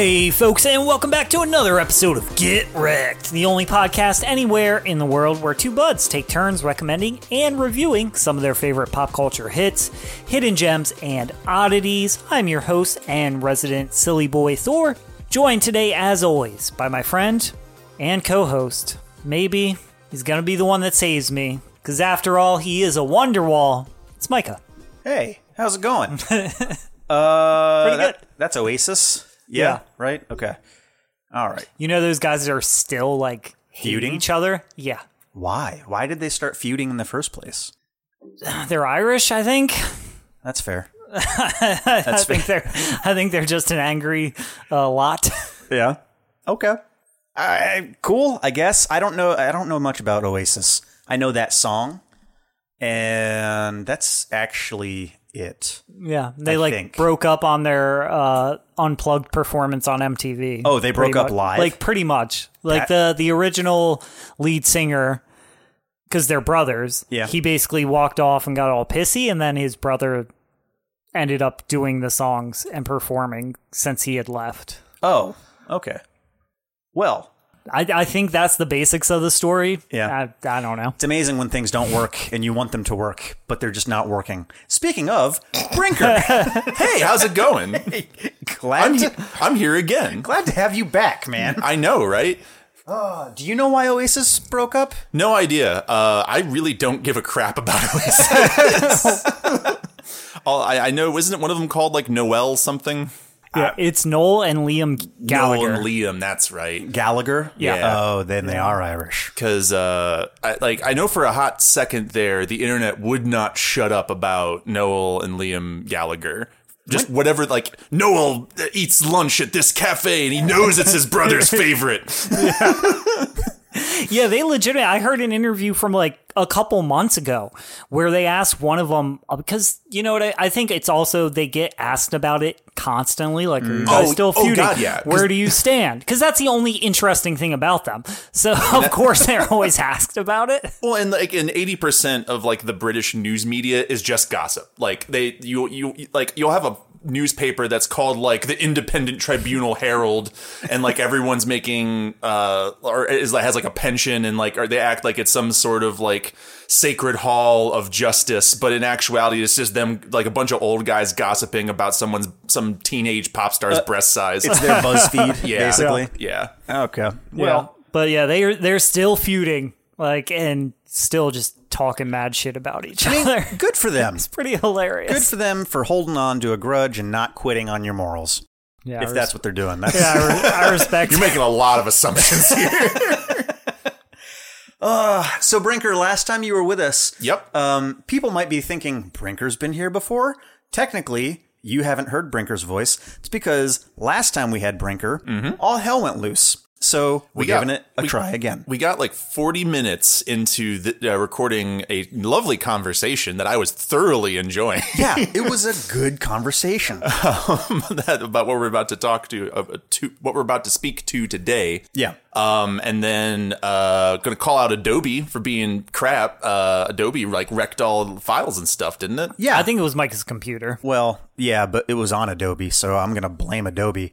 Hey, folks, and welcome back to another episode of Get Wrecked, the only podcast anywhere in the world where two buds take turns recommending and reviewing some of their favorite pop culture hits, hidden gems, and oddities. I'm your host and resident silly boy Thor, joined today, as always, by my friend and co host. Maybe he's gonna be the one that saves me, because after all, he is a Wonderwall. It's Micah. Hey, how's it going? uh, Pretty that- good. that's Oasis. Yeah. Right. Okay. All right. You know those guys that are still like hating Feuding? each other? Yeah. Why? Why did they start feuding in the first place? They're Irish, I think. That's fair. I think fair. they're I think they're just an angry uh, lot. Yeah. Okay. I cool. I guess I don't know. I don't know much about Oasis. I know that song, and that's actually it. yeah, they I like think. broke up on their uh, unplugged performance on MTV. Oh, they broke up live? Like pretty much. Like the the original lead singer cuz they're brothers. Yeah. He basically walked off and got all pissy and then his brother ended up doing the songs and performing since he had left. Oh. Okay. Well, I, I think that's the basics of the story. Yeah. I, I don't know. it's amazing when things don't work and you want them to work, but they're just not working. Speaking of, Brinker, Hey, how's it going? glad I'm, to, I'm here again. glad to have you back, man. I know, right? Do you know why Oasis broke up? No idea. Uh, I really don't give a crap about Oasis. All I, I know, isn't it one of them called like Noel something? Yeah, it's Noel and Liam Gallagher. Noel and Liam, that's right. Gallagher? Yeah. Oh, then they are Irish. Because, uh, I, like, I know for a hot second there, the internet would not shut up about Noel and Liam Gallagher. Just whatever, like, Noel eats lunch at this cafe and he knows it's his brother's favorite. Yeah, they legitimately. I heard an interview from like a couple months ago where they asked one of them uh, because you know what I, I think it's also they get asked about it constantly. Like, mm. are you Oh, still oh, feuding? God, yeah, Where do you stand? Because that's the only interesting thing about them. So of course they're always asked about it. Well, and like, in eighty percent of like the British news media is just gossip. Like they, you, you, like you'll have a newspaper that's called like the Independent Tribunal Herald, and like everyone's making, uh, or is like has like a pension, and like, or they act like it's some sort of like sacred hall of justice, but in actuality, it's just them like a bunch of old guys gossiping about someone's some teenage pop star's breast size. It's their BuzzFeed, Yeah. basically. yeah. Okay. Well, but yeah, they are they're still feuding like and still just talking mad shit about each other. good for them. It's pretty hilarious. Good for them for holding on to a grudge and not quitting on your morals. yeah, If that's what they're doing. That's, yeah, I, re- I respect. You're making a lot of assumptions here. So, Brinker, last time you were with us, Yep. um, people might be thinking Brinker's been here before. Technically, you haven't heard Brinker's voice. It's because last time we had Brinker, all hell went loose. So we're Mm-hmm. got- giving it a we- try again. we got like 40 minutes into the, uh, recording a lovely conversation that I was thoroughly enjoying yeah, it was a good conversation. that, about what we're about to talk to, uh, to what we're about to speak to today. Yeah. Um, and then uh, gonna call out Adobe for being crap. Uh, Adobe like wrecked all the files and stuff, didn't it? Yeah. I think it was Mike's computer. Well, yeah, but it was on Adobe, so I'm going to blame Adobe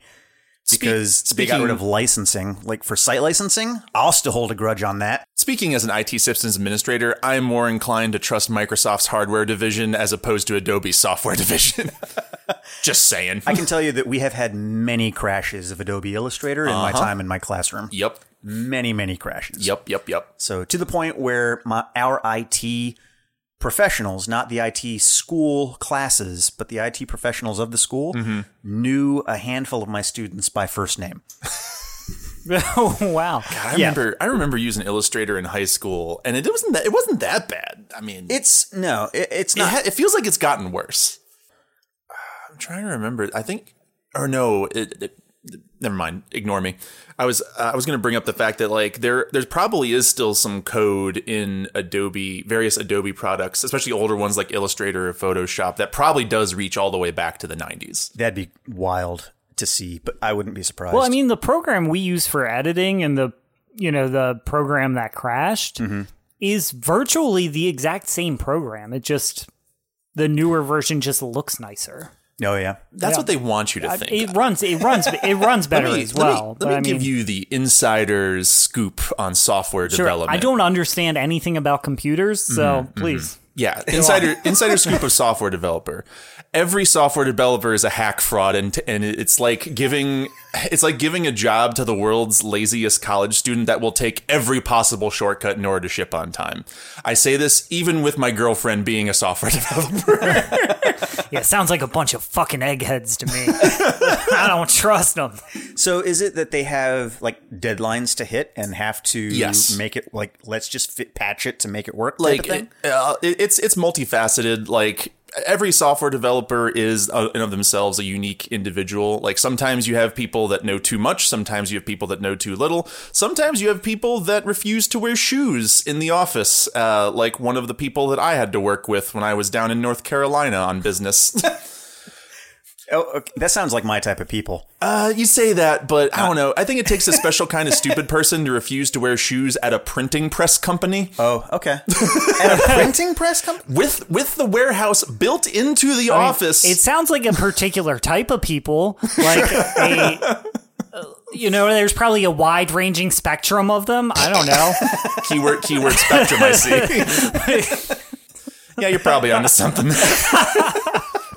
because they got speaking- rid of licensing. Like for site licensing, I'll still hold a grudge on that. Speaking as an IT systems administrator, I'm more inclined to trust Microsoft's hardware division as opposed to Adobe's software division. Just saying. I can tell you that we have had many crashes of Adobe Illustrator in my uh-huh. time in my classroom. yep. Many, many crashes. Yep. Yep. Yep. So to the point where my our IT professionals, not the IT school classes, but the IT professionals of the school, mm-hmm. knew a handful of my students by first name. oh wow. I Yeah. remember I remember using Illustrator in high school, and it wasn't that it wasn't that bad. I mean, It's no, it, it's it, not. ha- it feels like it's gotten worse. I'm trying to remember. I think, or no, it, it, never mind. Ignore me. I was uh, I was going to bring up the fact that like there there's probably is still some code in Adobe various Adobe products, especially older ones like Illustrator or Photoshop, that probably does reach all the way back to the 90s. That'd be wild to see, but I wouldn't be surprised. Well, I mean, the program we use for editing and the you know the program that crashed is virtually the exact same program. It just the newer version just looks nicer. Oh yeah. That's Yeah. what they want you to think. It runs. It runs. It runs better let me, as well. Let me, but let me I give mean, you the insider's scoop on software sure, development. I don't understand anything about computers, so Mm-hmm, please. Yeah, insider insider scoop of software developer. Every software developer is a hack fraud, and and it's like giving it's like giving a job to the world's laziest college student that will take every possible shortcut in order to ship on time. I say this even with my girlfriend being a software developer. Yeah, it sounds like a bunch of fucking eggheads to me. I don't trust them. So is it that they have like deadlines to hit and have to Yes. make it like let's just fit, patch it to make it work? type of like thing? it, uh, it- it's it's multifaceted. Like every software developer is uh, in of themselves a unique individual. Like sometimes you have people that know too much sometimes you have people that know too little. Sometimes you have people that refuse to wear shoes in the office uh, like one of the people that i had to work with when i was down in north carolina on business oh, okay. that sounds like my type of people. uh, you say that but i don't know i think it takes a special kind of stupid person to refuse to wear shoes at a printing press company Oh, okay. At a printing press company. with with the warehouse built into the office It sounds like a particular type of people, like a. uh, You know, there's probably a wide ranging spectrum of them. I don't know. keyword keyword spectrum I see. yeah, you're probably onto something.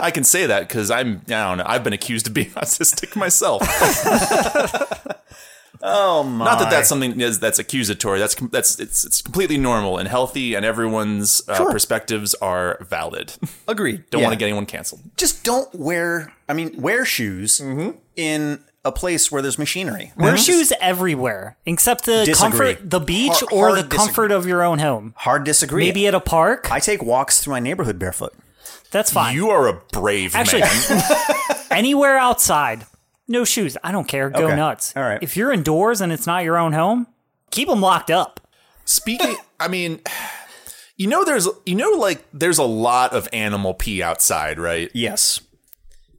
I can say that because I'm I don't know I've been accused of being autistic myself. Oh my! Not that that's something is that's accusatory. That's that's it's it's completely normal and healthy, and everyone's uh, Sure. perspectives are valid. agreed. Don't Yeah. want to get anyone canceled. Just don't wear. I mean, wear shoes Mm-hmm. in a place where there's machinery. Wear shoes everywhere except the Disagree. comfort, the beach, Hard- or hard the comfort of your own home. Hard disagree. Maybe at a park. I take walks through my neighborhood barefoot. That's fine. You are a brave Actually, man. Anywhere outside, no shoes. I don't care. Go Okay. nuts. All right. If you're indoors and it's not your own home, keep them locked up. Speaking, I mean, you know, there's you know, like there's a lot of animal pee outside, right? Yes.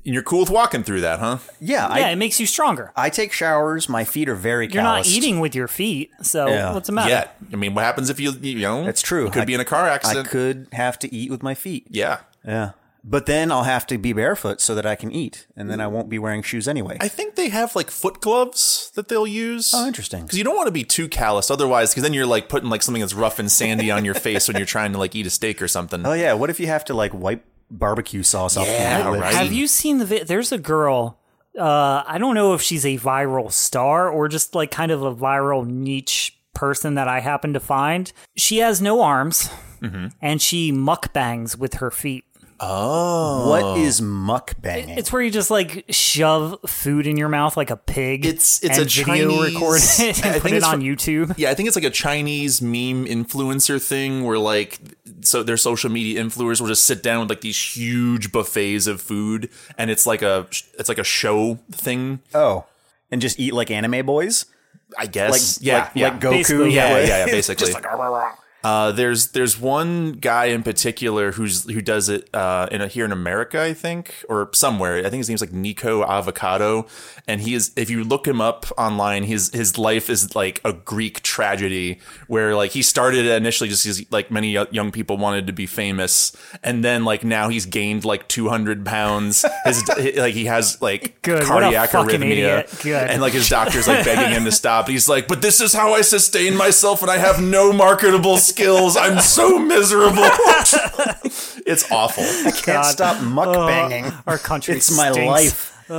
And you're cool with walking through that, huh? Yeah. Yeah, I it makes you stronger. I take showers. My feet are very You're not eating with your feet, so Yeah. what's the matter? Yeah. I mean, what happens if you, you know? That's true. You could I- be in a car accident. I accident. could have to eat with my feet. Yeah. Yeah. But then I'll have to be barefoot so that I can eat, and then I won't be wearing shoes anyway. I think they have like foot gloves that they'll use. oh, interesting. Because you don't want to be too callous, otherwise, because then you're like putting like something that's rough and sandy on your face when you're trying to like eat a steak or something. Oh yeah. What if you have to like wipe barbecue sauce off Yeah, your lips? right. Have you seen the vi- There's a girl. Uh, I don't know if she's a viral star or just like kind of a viral niche person that I happen to find. She has no arms, Mm-hmm. and she mukbangs with her feet. Oh. What is oh. mukbanging? It's where you just like shove food in your mouth like a pig. It's- it's and a video Chinese- record it I and think put it on fr- YouTube. Yeah, I think it's like a Chinese meme influencer thing where like so their social media influencers will just sit down with like these huge buffets of food and it's like a it's like a show thing, oh, and just eat like anime boys, I guess. like yeah, like, yeah. like Goku. Basically, yeah, yeah. yeah, yeah, basically. Uh, there's there's one guy in particular who's who does it uh, in a, here in America, I think, or somewhere. I think his name's like Nico Avocado, and he is. If you look him up online, his his life is like a Greek tragedy, where like he started initially just because like many young people wanted to be famous, and then like now he's gained like 200 pounds. His like he has like Good. Cardiac arrhythmia, and like his doctor's like begging him to stop. He's like, "But this is how I sustain myself, and I have no marketable skills. I'm so miserable." it's awful. I can't God. stop mukbanging. Our country it's my stinks. life.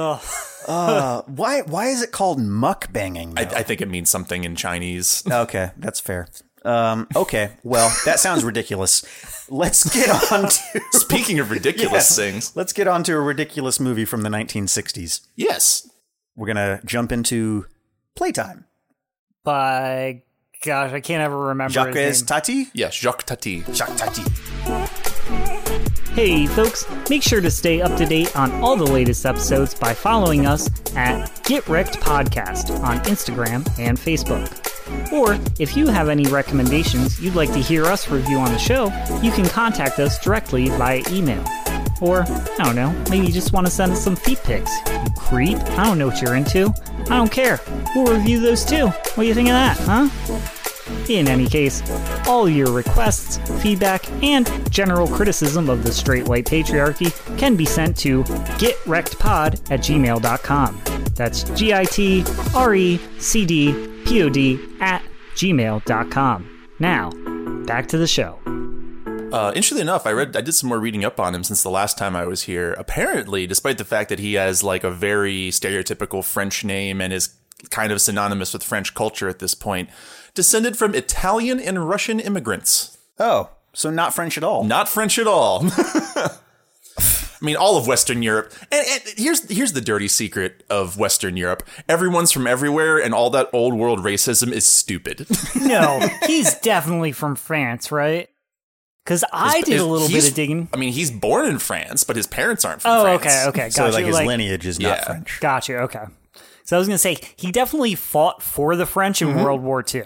Uh, why why is it called mukbanging? I. I think it means something in Chinese. okay, that's fair. Um, okay, well that sounds ridiculous. Let's get on to Speaking of ridiculous Yes. things, Let's get on to a ridiculous movie from the 1960s. yes, We're gonna jump into Playtime. By gosh, I can't ever remember Jacques his name. Tati. yes, Jacques Tati. Jacques Tati. Hey, folks, make sure to stay up to date on all the latest episodes by following us at Get Wrecked Podcast on Instagram and Facebook. Or if you have any recommendations you'd like to hear us review on the show, you can contact us directly via email. Or, I don't know, maybe you just want to send us some feet pics. You creep. I don't know what you're into. I don't care. We'll review those too. What do you think of that, huh? In any case, all your requests, feedback, and general criticism of the straight white patriarchy can be sent to getrectpod at gmail.com. That's G I T R E C D P O D at gmail.com. Now, back to the show. Uh, interestingly enough, I read I did some more reading up on him since the last time I was here. Apparently, despite the fact that he has like a very stereotypical French name and is kind of synonymous with French culture at this point, descended from Italian and Russian immigrants. Oh, so not French at all. Not French at all. I mean, all of Western Europe. And, and here's here's the dirty secret of Western Europe: everyone's from everywhere, and all that old world racism is stupid. No, he's definitely from France, right? Because I did a little bit of digging. I mean, he's born in France, but his parents aren't from Oh, France. okay, okay, So gotcha. like his like, lineage is not Yeah. French. Gotcha. Okay. So I was gonna say he definitely fought for the French in Mm-hmm. World War II.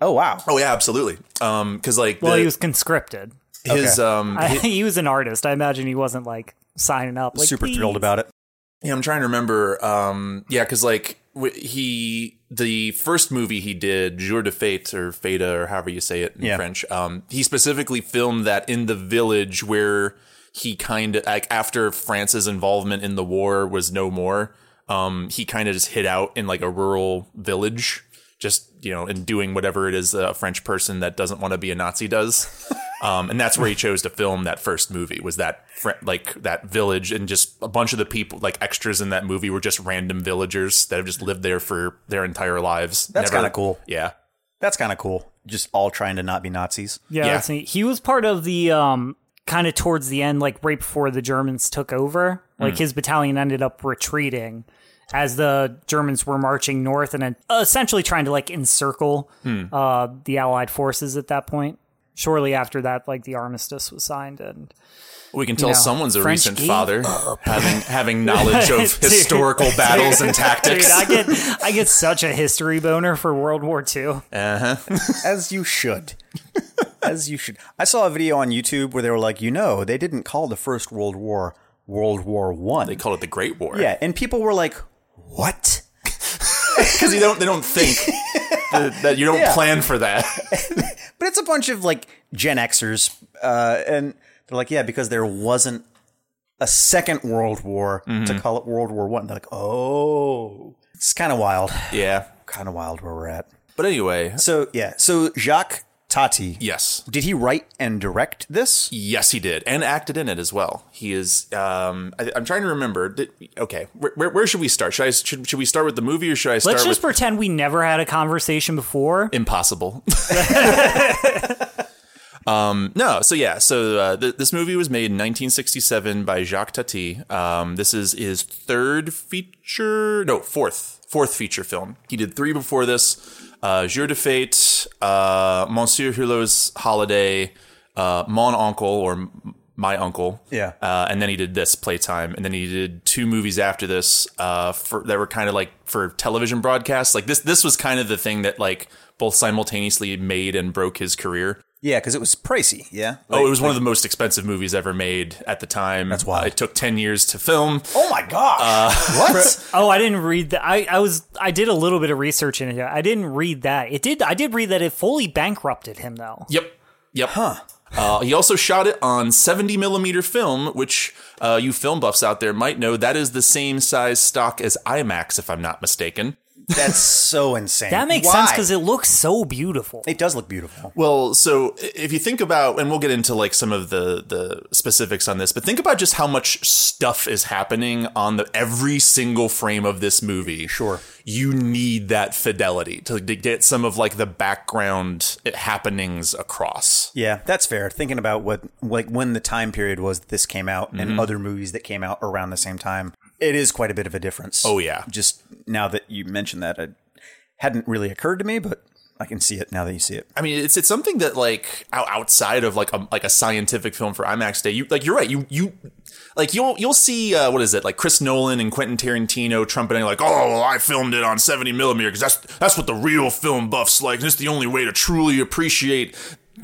Oh wow. Oh yeah, absolutely. Um, because like Well, the- he was conscripted. his um, I, he was an artist. I imagine he wasn't like signing up. Like, Super please. thrilled about it. Yeah, I'm trying to remember. Um, yeah, because like w- he, the first movie he did, Jour de Fête or Feta or however you say it in Yeah. French. Um, he specifically filmed that in the village where he kind of like after France's involvement in the war was no more. Um, he kind of just hid out in like a rural village, just you know, and doing whatever it is a French person that doesn't want to be a Nazi does. Um, and that's where he chose to film that first movie was that fr- like that village and just a bunch of the people like extras in that movie were just random villagers that have just lived there for their entire lives. That's kinda cool. Yeah. That's kind of cool. Just all trying to not be Nazis. Yeah, Yeah. that's neat. He was part of the um kind of towards the end, like right before the Germans took over. Like Hmm. his battalion ended up retreating as the Germans were marching north and essentially trying to like encircle Hmm. uh the Allied forces at that point. Shortly after that, like the armistice was signed and We can tell know, someone's a French recent father having having having knowledge of Dude. historical battles and Dude, tactics. I get I get such a history boner for World War II. As you should. As you should. I saw a video on YouTube where they were like, you know, they didn't call the First World War World War One. they called it the Great War. Yeah, and people were like, what? because you don't they don't think that, that you don't Yeah. plan for that. But it's a bunch of like Gen Xers, uh, and they're like, yeah, because there wasn't a second World War to call it World War One. They're like, oh, it's kind of wild, yeah. kind of wild where we're at. But anyway, So yeah, so Jacques Tati, yes. did he write and direct this? Yes, he did, and acted in it as well. He is. Um, I, I'm trying to remember. Did, okay, where, where, where should we start? Should I should, should we start with the movie or should I start Let's just with pretend we never had a conversation before. Impossible? um, no. So yeah. So uh, th- this movie was made in 1967 by Jacques Tati. Um, this is his third feature. No, fourth. Fourth feature film. He did three before this. Uh, Jour de Fête, uh, Monsieur Hulot's Holiday, uh, Mon Uncle or My Uncle. Yeah. Uh, and then he did this Playtime, and then he did two movies after this uh, for that were kind of like for television broadcasts. Like this, this was kind of the thing that like both simultaneously made and broke his career. Yeah, because it was pricey. Yeah. oh, it was one of the most expensive movies ever made at the time. That's wild. It took ten years to film. Oh my gosh! what? Oh, I didn't read that. I, I was I did a little bit of research in it. I didn't read that. It did. I did read that it fully bankrupted him though. Yep. Yep. Huh. Uh, he also shot it on 70 millimeter film, which uh, you film buffs out there might know that is the same size stock as IMAX, if I'm not mistaken. That's so insane. That makes Why? sense because it looks so beautiful. it does look beautiful. Well, so if you think about, and we'll get into like some of the the specifics on this, but think about just how much stuff is happening on the every single frame of this movie. Sure. you need that fidelity to, to get some of like the background happenings across. Yeah, that's fair. Thinking about what like when the time period was that this came out Mm-hmm. and other movies that came out around the same time, it is quite a bit of a difference. Oh, yeah. Just now that you mentioned that, it hadn't really occurred to me, but I can see it now that you see it. I mean, it's it's something that like outside of like a like a scientific film for IMAX day, you like you're right. You you like you'll you'll see uh, what is it like Chris Nolan and Quentin Tarantino trumpeting like, oh, well, I filmed it on 70 millimeter because that's that's what the real film buffs like. And it's the only way to truly appreciate.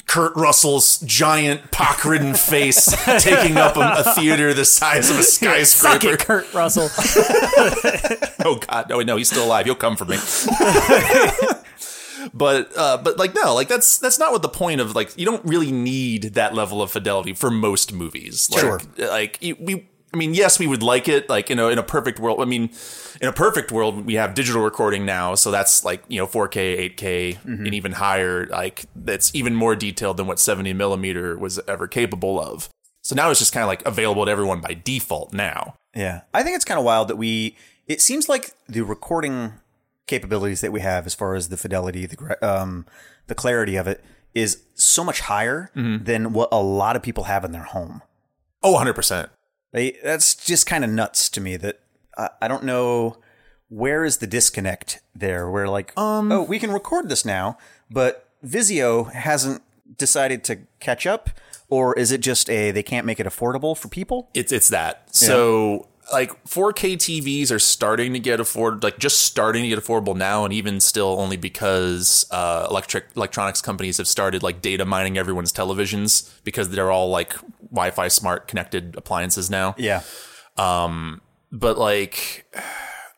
Kurt Russell's giant pock-ridden face taking up a, a theater the size of a Suck skyscraper. it, Kurt Russell. Oh God, no, no, he's still alive. He'll come for me. but uh, but like no, like that's that's not what the point of like you don't really need that level of fidelity for most movies. Like, Sure. Like we, I mean, yes, we would like it. Like you know, in a perfect world, I mean, in a perfect world, we have digital recording now, so that's like you know 4K, 8K, and even higher. Like that's even more detailed than what 70 millimeter was ever capable of. So now it's just kind of like available to everyone by default now. Yeah. I think it's kind of wild that we, it seems like the recording capabilities that we have as far as the fidelity, the, um, the clarity of it is so much higher than what a lot of people have in their home. Oh, 100 percent. They, that's just kind of nuts to me that uh, I don't know where is the disconnect there where like oh we can record this now but Vizio hasn't decided to catch up or is it just a they can't make it affordable for people It's it's that. So like 4K TVs are starting to get afford like just starting to get affordable now, and even still only because uh, electric electronics companies have started like data mining everyone's televisions because they're all like Wi-Fi smart connected appliances now. yeah But like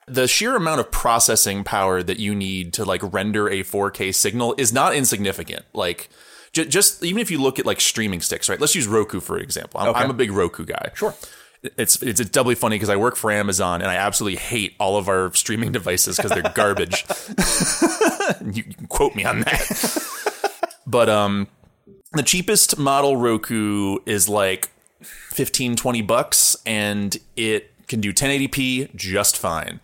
the sheer amount of processing power that you need to like render a 4K signal is not insignificant. Like j- just even if you look at like streaming sticks, right? Let's use Roku for example. I'm, I'm a big Roku guy. Sure. It's it's doubly funny because I work for Amazon and I absolutely hate all of our streaming devices because they're garbage. you can quote me on that. but um, the cheapest model Roku is like 15 20 bucks and it can do 1080p just fine.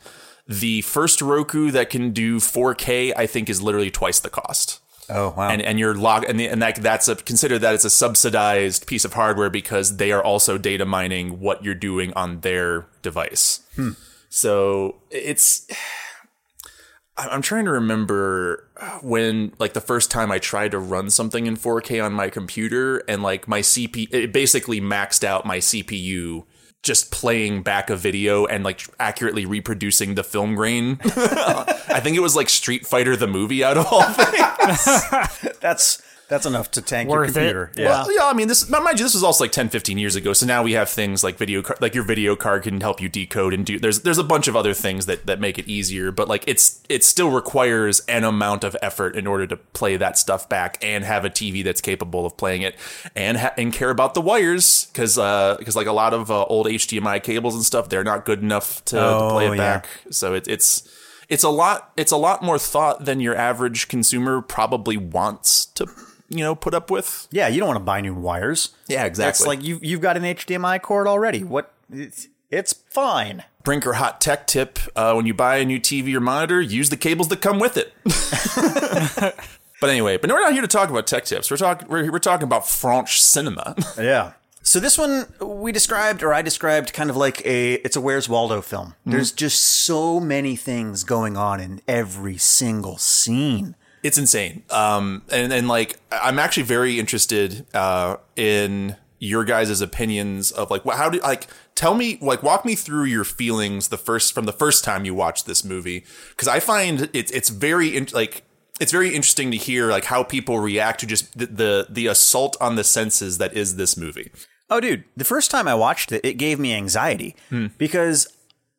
The first roku that can do 4k i think is literally twice the cost. Oh wow. And and you're log and, the, and that that's a consider that it's a subsidized piece of hardware because they are also data mining what you're doing on their device. Hmm. So it's I'm trying to remember when, like, the first time I tried to run something in 4K on my computer, and like my CPU, it basically maxed out my CPU just playing back a video and like accurately reproducing the film grain. I think it was like Street Fighter the movie out of all things. that's that's enough to tank Worth it. your computer yeah Well, yeah, I mean, this mind you, this was also like 10, 15 years ago. So now we have things like video, car- like your video card can help you decode and do. There's there's a bunch of other things that that make it easier, but like it's it still requires an amount of effort in order to play that stuff back and have a TV that's capable of playing it and ha- and care about the wires because because like a lot of uh, old HDMI cables and stuff, they're not good enough to, to play Oh, it yeah. back. So it, it's. It's a lot. It's a lot more thought than your average consumer probably wants to, you know, put up with. yeah you don't want to buy new wires Yeah, exactly. it's like you you've got an HDMI cord already what it's, it's fine Brinker hot tech tip: uh, when you buy a new TV or monitor, use the cables that come with it. but anyway, but we're not here to talk about tech tips. We're talking we're, we're talking about French cinema. Yeah. So this one we described, or I described, kind of like a it's a Where's Waldo film. There's just so many things going on in every single scene. It's insane. Um, and and like I'm actually very interested uh, in your guys' opinions of like how do like tell me like walk me through your feelings the first from the first time you watched this movie because I find it's it's very in, like it's very interesting to hear like how people react to just the, the the assault on the senses that is this movie. Oh, dude, the first time I watched it, it gave me anxiety because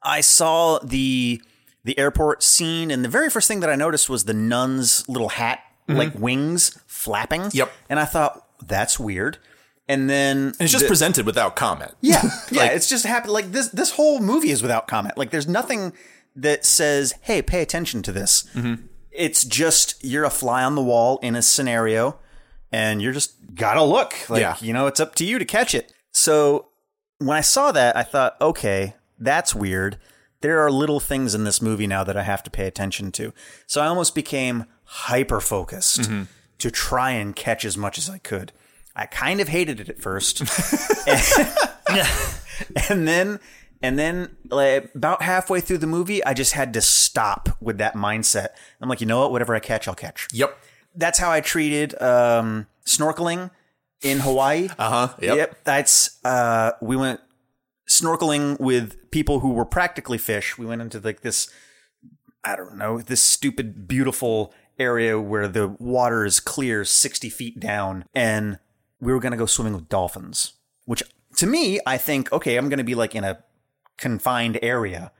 I saw the the airport scene, and the very first thing that I noticed was the nun's little hat, mm-hmm. like wings flapping. Yep. And I thought that's weird. And then And it's just presented without comment. Yeah, yeah. it's just happened. Like this, this whole movie is without comment. Like there's nothing that says, "Hey, pay attention to this." Mm-hmm. It's just you're a fly on the wall in a scenario, and you're just gotta look. Like Yeah. you know, it's up to you to catch it. So when I saw that, I thought, okay, that's weird. There are little things in this movie now that I have to pay attention to. So I almost became hyper focused to try and catch as much as I could. I kind of hated it at first. and then and then like, about halfway through the movie i just had to stop with that mindset i'm like you know what whatever i catch i'll catch Yep. that's how i treated um, snorkeling in hawaii Uh huh. Yep. that's uh, we went snorkeling with people who were practically fish we went into like this i don't know this stupid beautiful area where the water is clear 60 feet down and we were going to go swimming with dolphins which to me i think okay i'm going to be like in a confined area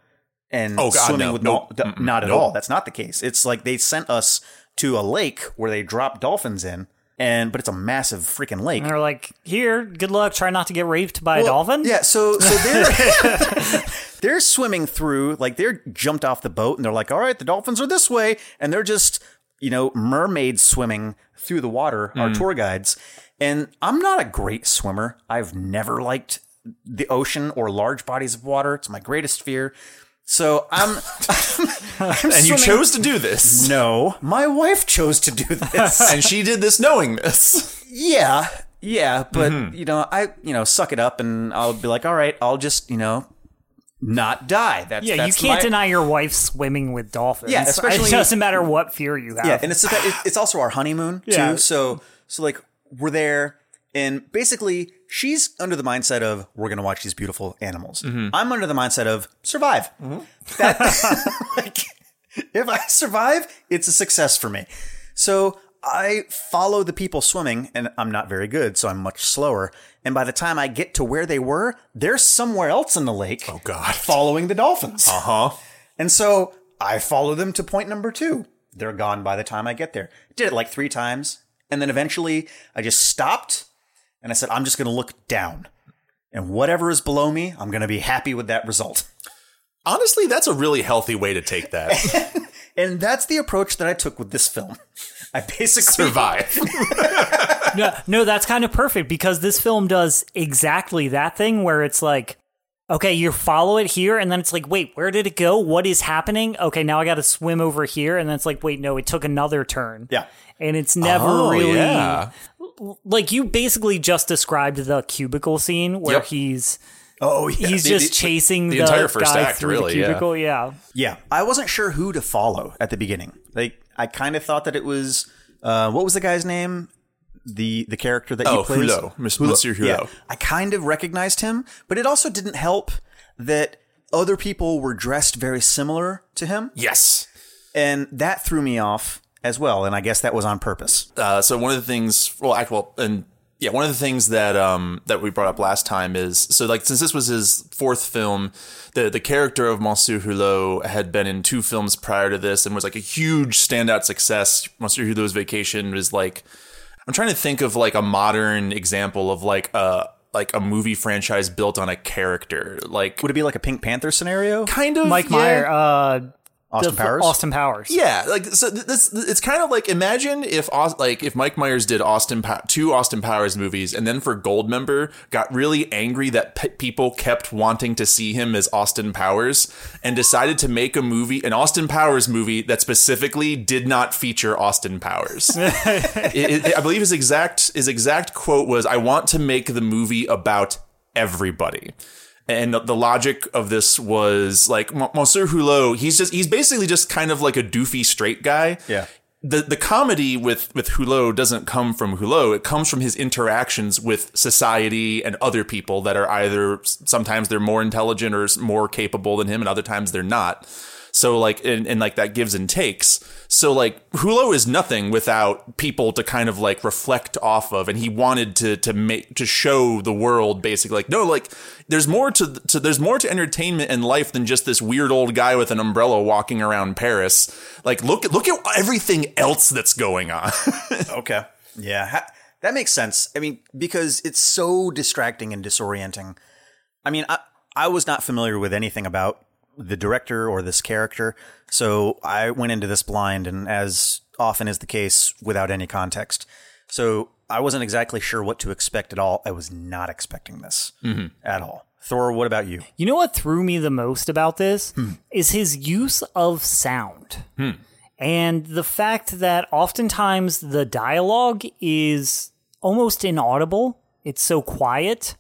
and Oh, God, swimming no. with Nope. dol- Mm-mm. not at all that's not the case it's like they sent us to a lake where they drop dolphins in, and but it's a massive freaking lake. And they're like, here, good luck. Try not to get raped by a dolphin. Yeah, so so they're they're swimming through, like they're jumped off the boat, and they're like, "All right, the dolphins are this way," and they're just you know mermaids swimming through the water. Our mm. tour guides, and I'm not a great swimmer. I've never liked the ocean or large bodies of water. It's my greatest fear. So I'm, I'm and you chose to do this. No, my wife chose to do this. and she did this knowing this. Yeah, yeah, but Mm-hmm. you know, I you know, suck it up, and I'll be like, all right, I'll just you know, not die. That's Yeah, that's you can't my- deny your wife swimming with dolphins. Yeah, especially- it doesn't matter what fear you have. Yeah, and it's it's also our honeymoon too. Yeah. So so like we're there, and basically she's under the mindset of we're gonna watch these beautiful animals. Mm-hmm. I'm under the mindset of survive. That like if I survive, it's a success for me. So I follow the people swimming, and I'm not very good, so I'm much slower. And by the time I get to where they were, they're somewhere else in the lake. Oh, God. Following the dolphins. Uh huh. And so I follow them to point number two. They're gone by the time I get there. Did it like three times. And then eventually I just stopped and I said, I'm just going to look down. And whatever is below me, I'm going to be happy with that result. Honestly, that's a really healthy way to take that. And that's the approach that I took with this film. I basically Survive. no, no, that's kind of perfect because this film does exactly that thing where it's like, okay, you follow it here, and then it's like, wait, where did it go? What is happening? Okay, now I got to swim over here, and then it's like, wait, no, it took another turn. Yeah. and it's never Oh, really yeah. Like you basically just described the cubicle scene where Yep. he's Oh, yeah. he's The- just the- chasing the the, entire first guy act, through really, the yeah. cubicle. Yeah. Yeah. I wasn't sure who to follow at the beginning. Like, I kind of thought that it was, uh, what was the guy's name? The the character that Oh, he plays? Hulot. Mis- Monsieur Hulot. I kind of recognized him, but it also didn't help that other people were dressed very similar to him. yes. And that threw me off as well. And I guess that was on purpose. Uh, so one of the things, well, act well, and yeah, one of the things that um that we brought up last time is so like since this was his fourth film, the the character of Monsieur Hulot had been in two films prior to this and was like a huge standout success. Monsieur Hulot's Vacation was like, I'm trying to think of like a modern example of like a like a movie franchise built on a character, like Would it be like a Pink Panther scenario? kind of Mike yeah. Meyer, uh, Austin the- Powers? Austin Powers. Yeah, like so. This it's kind of like imagine if like if Mike Myers did Austin two Austin Powers movies, and then for Goldmember got really angry that pe- people kept wanting to see him as Austin Powers, and decided to make a movie, an Austin Powers movie that specifically did not feature Austin Powers. It- it- I believe his exact his exact quote was, "I want to make the movie about everybody." And the- the logic of this was like Monsieur Hulot. He's just he's basically just kind of like a doofy straight guy. Yeah. The the comedy with with Hulot doesn't come from Hulot. It comes from his interactions with society and other people that are either sometimes they're more intelligent or more capable than him, and other times they're not. So like and, and like that gives and takes. So like Hulot is nothing without people to kind of like reflect off of, and he wanted to to make to show the world basically like no like there's more to to there's more to entertainment and life than just this weird old guy with an umbrella walking around Paris. Like look look at everything else that's going on. Okay. Yeah. That makes sense. I mean, because it's so distracting and disorienting. I mean, I, I was not familiar with anything about the director or this character. So I went into this blind and as often is the case without any context. So I wasn't exactly sure what to expect at all. I was not expecting this mm-hmm. at all. Thor, what about you? You know what threw me the most about this hmm. is his use of sound. Hmm. And the fact that oftentimes the dialogue is almost inaudible. It's so quiet.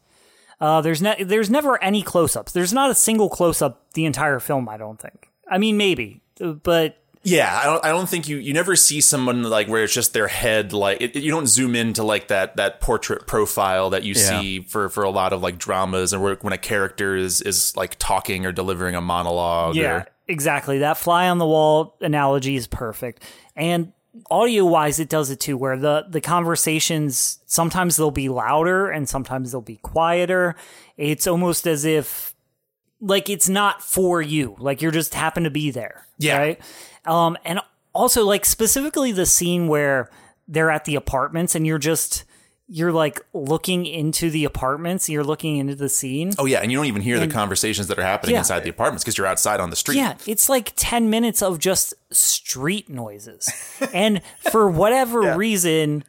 Uh, there's ne- there's never any close-ups. There's not a single close-up the entire film, I don't think. I mean maybe, but Yeah, I don't. I don't think you you never see someone like where it's just their head. Like it, you don't zoom into like that that portrait profile that you Yeah. see for for a lot of like dramas and where, when a character is is like talking or delivering a monologue. Yeah, or, exactly. That fly on the wall analogy is perfect. And audio wise it does it too where the the conversations sometimes they'll be louder and sometimes they'll be quieter. It's almost as if like it's not for you. Like you're just happen to be there. Yeah. Right? Um and also like specifically the scene where they're at the apartments and you're just you're like looking into the apartments, you're looking into the scene. Oh yeah, and you don't even hear the conversations that are happening Yeah. inside the apartments because you're outside on the street. Yeah, it's like 10 minutes of just street noises. and for whatever reason,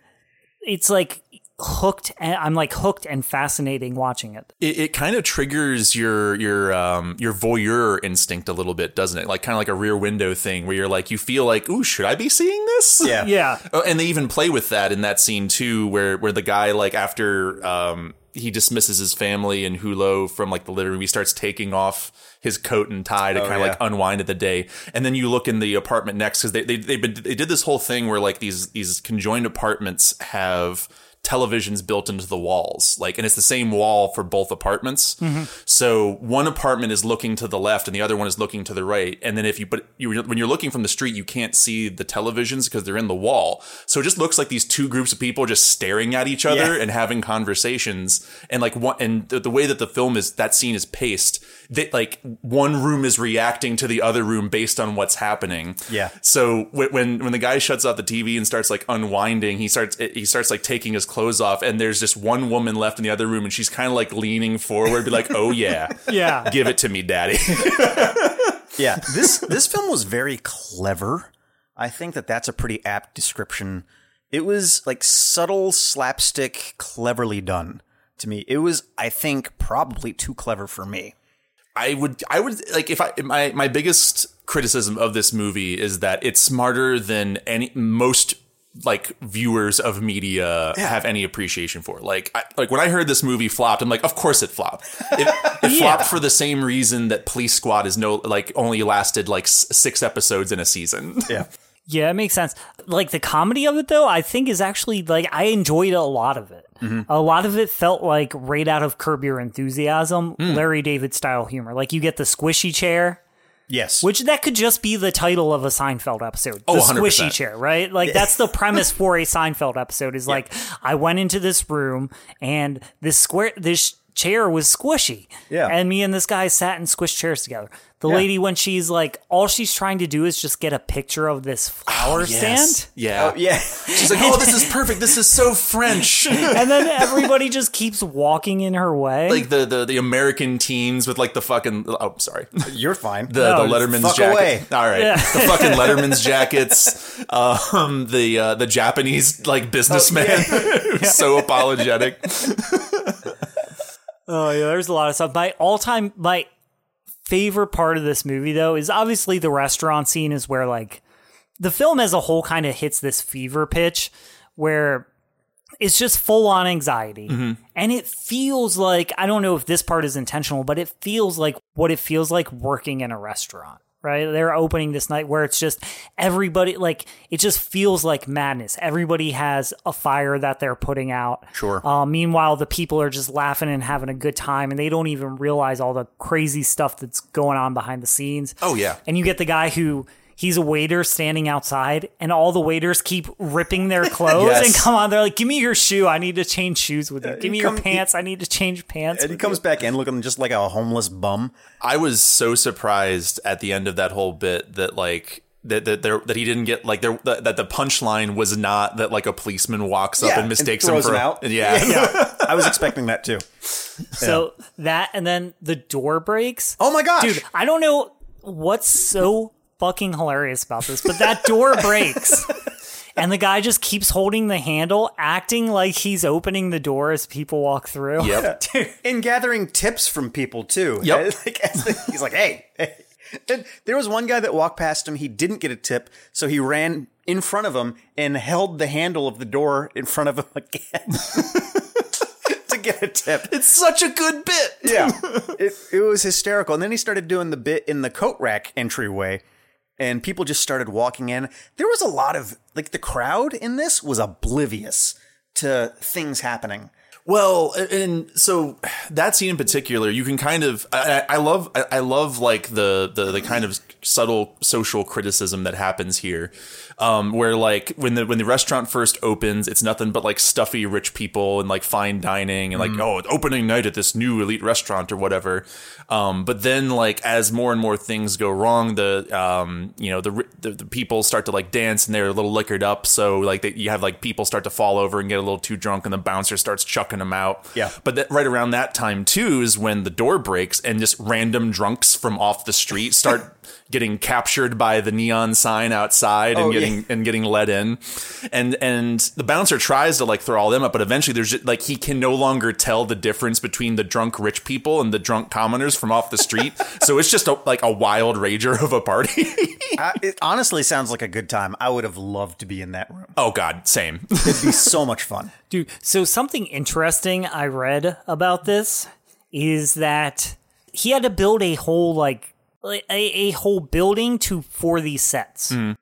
it's like hooked and I'm like hooked and fascinating watching it. it, it kind of triggers your your um your voyeur instinct a little bit, doesn't it? Like kind of like a rear window thing where you're like you feel like, ooh, should I be seeing this? Yeah. Yeah. Oh, and they even play with that in that scene too, where where the guy like after um he dismisses his family and Hulot from like the living room, he starts taking off his coat and tie to Oh, kind of yeah. like unwind at the day, and then you look in the apartment next because they they they've been, they did this whole thing where like these these conjoined apartments have televisions built into the walls. Like and it's the same wall for both apartments. Mm-hmm. So one apartment is looking to the left and the other one is looking to the right. And then if you but you when you're looking from the street you can't see the televisions because they're in the wall. So it just looks like these two groups of people just staring at each other Yeah. and having conversations. And like one and the, the way that the film is that scene is paced that like one room is reacting to the other room based on what's happening Yeah. so when when the guy shuts off the TV and starts like unwinding, he starts he starts like taking his clothes off, and there's just one woman left in the other room, and she's kind of like leaning forward, be like, "Oh yeah, Yeah. give it to me, daddy." Yeah, this this film was very clever. I think that that's a pretty apt description. It was like subtle slapstick, cleverly done to me. It was, I think, probably too clever for me. I would I would like if I my my biggest criticism of this movie is that it's smarter than any most like viewers of media have any appreciation for. Like I, like when I heard this movie flopped, I'm like, of course it flopped. It, it flopped for the same reason that Police Squad is no like only lasted like s- six episodes in a season. Yeah, Yeah, it makes sense. Like the comedy of it, though, I think is actually like I enjoyed a lot of it. A lot of it felt like right out of Curb Your Enthusiasm, Larry David style humor. Like you get the squishy chair, yes, which that could just be the title of a Seinfeld episode. The Oh, 100%. squishy chair, right? Like that's the premise for a Seinfeld episode. Is like I went into this room and this square this chair was squishy. Yeah. and me and this guy sat and squished chairs together. The lady, when she's like, all she's trying to do is just get a picture of this flower stand. Yeah. Oh, yeah, She's like, oh, this is perfect. This is so French. and then everybody just keeps walking in her way. like the, the the American teens with like the fucking oh sorry you're fine. the, No, the Letterman's fuck jacket. away. All right, Yeah. the fucking Letterman's jackets. Um, the uh, the Japanese like businessman, who's so apologetic. Oh yeah, there's a lot of stuff. My all time my favorite part of this movie though is obviously the restaurant scene is where like the film as a whole kind of hits this fever pitch where it's just full on anxiety. Mm-hmm. And it feels like I don't know if this part is intentional, but it feels like what it feels like working in a restaurant. Right? They're opening this night where it's just everybody like it just feels like madness. Everybody has a fire that they're putting out. Sure. Uh, meanwhile, the people are just laughing and having a good time, and they don't even realize all the crazy stuff that's going on behind the scenes. Oh yeah, And you get the guy who he's a waiter standing outside, and all the waiters keep ripping their clothes Yes. and come on. They're like, "Give me your shoe. I need to change shoes with you. Give me come- your pants. I need to change pants." and he with comes back in looking just like a homeless bum. I was so surprised at the end of that whole bit that like. That, that there that he didn't get like there that, that the punchline was not that like a policeman walks up Yeah, and mistakes and him for him out. yeah Yeah, I was expecting that too. So that, and then the door breaks. Oh my gosh, Dude, I don't know what's so fucking hilarious about this, but that door breaks. And the guy just keeps holding the handle, acting like he's opening the door as people walk through. Yep. and gathering tips from people too. Yep. Like, as the- he's like, hey. hey. And there was one guy that walked past him. He didn't get a tip, so he ran in front of him and held the handle of the door in front of him again to get a tip. it's such a good bit Yeah, it, it was hysterical. And then he started doing the bit in the coat rack entryway, and people just started walking in. There was a lot of like the crowd in this was oblivious to things happening. Well, and so that scene in particular, you can kind of I, I love I, I love like the, the the kind of subtle social criticism that happens here, um, where like when the when the restaurant first opens, it's nothing but like stuffy rich people and like fine dining and like oh opening night at this new elite restaurant or whatever. Um, but then like as more and more things go wrong, the um, you know the, the the people start to like dance and they're a little liquored up, so like they, you have like people start to fall over and get a little too drunk, and the bouncer starts chucking them out. Yeah. But that right around that time too is when the door breaks and just random drunks from off the street start getting captured by the neon sign outside and Oh, yeah. getting and getting let in. And and the bouncer tries to like throw all them up, but eventually there's just, like he can no longer tell the difference between the drunk rich people and the drunk commoners from off the street. so it's just a, like a wild rager of a party. I, it honestly sounds like a good time. I would have loved to be in that room. oh god, same. It'd be so much fun. Dude, so something interesting I read about this is that he had to build a whole like a, a whole building to for these sets. Hmm.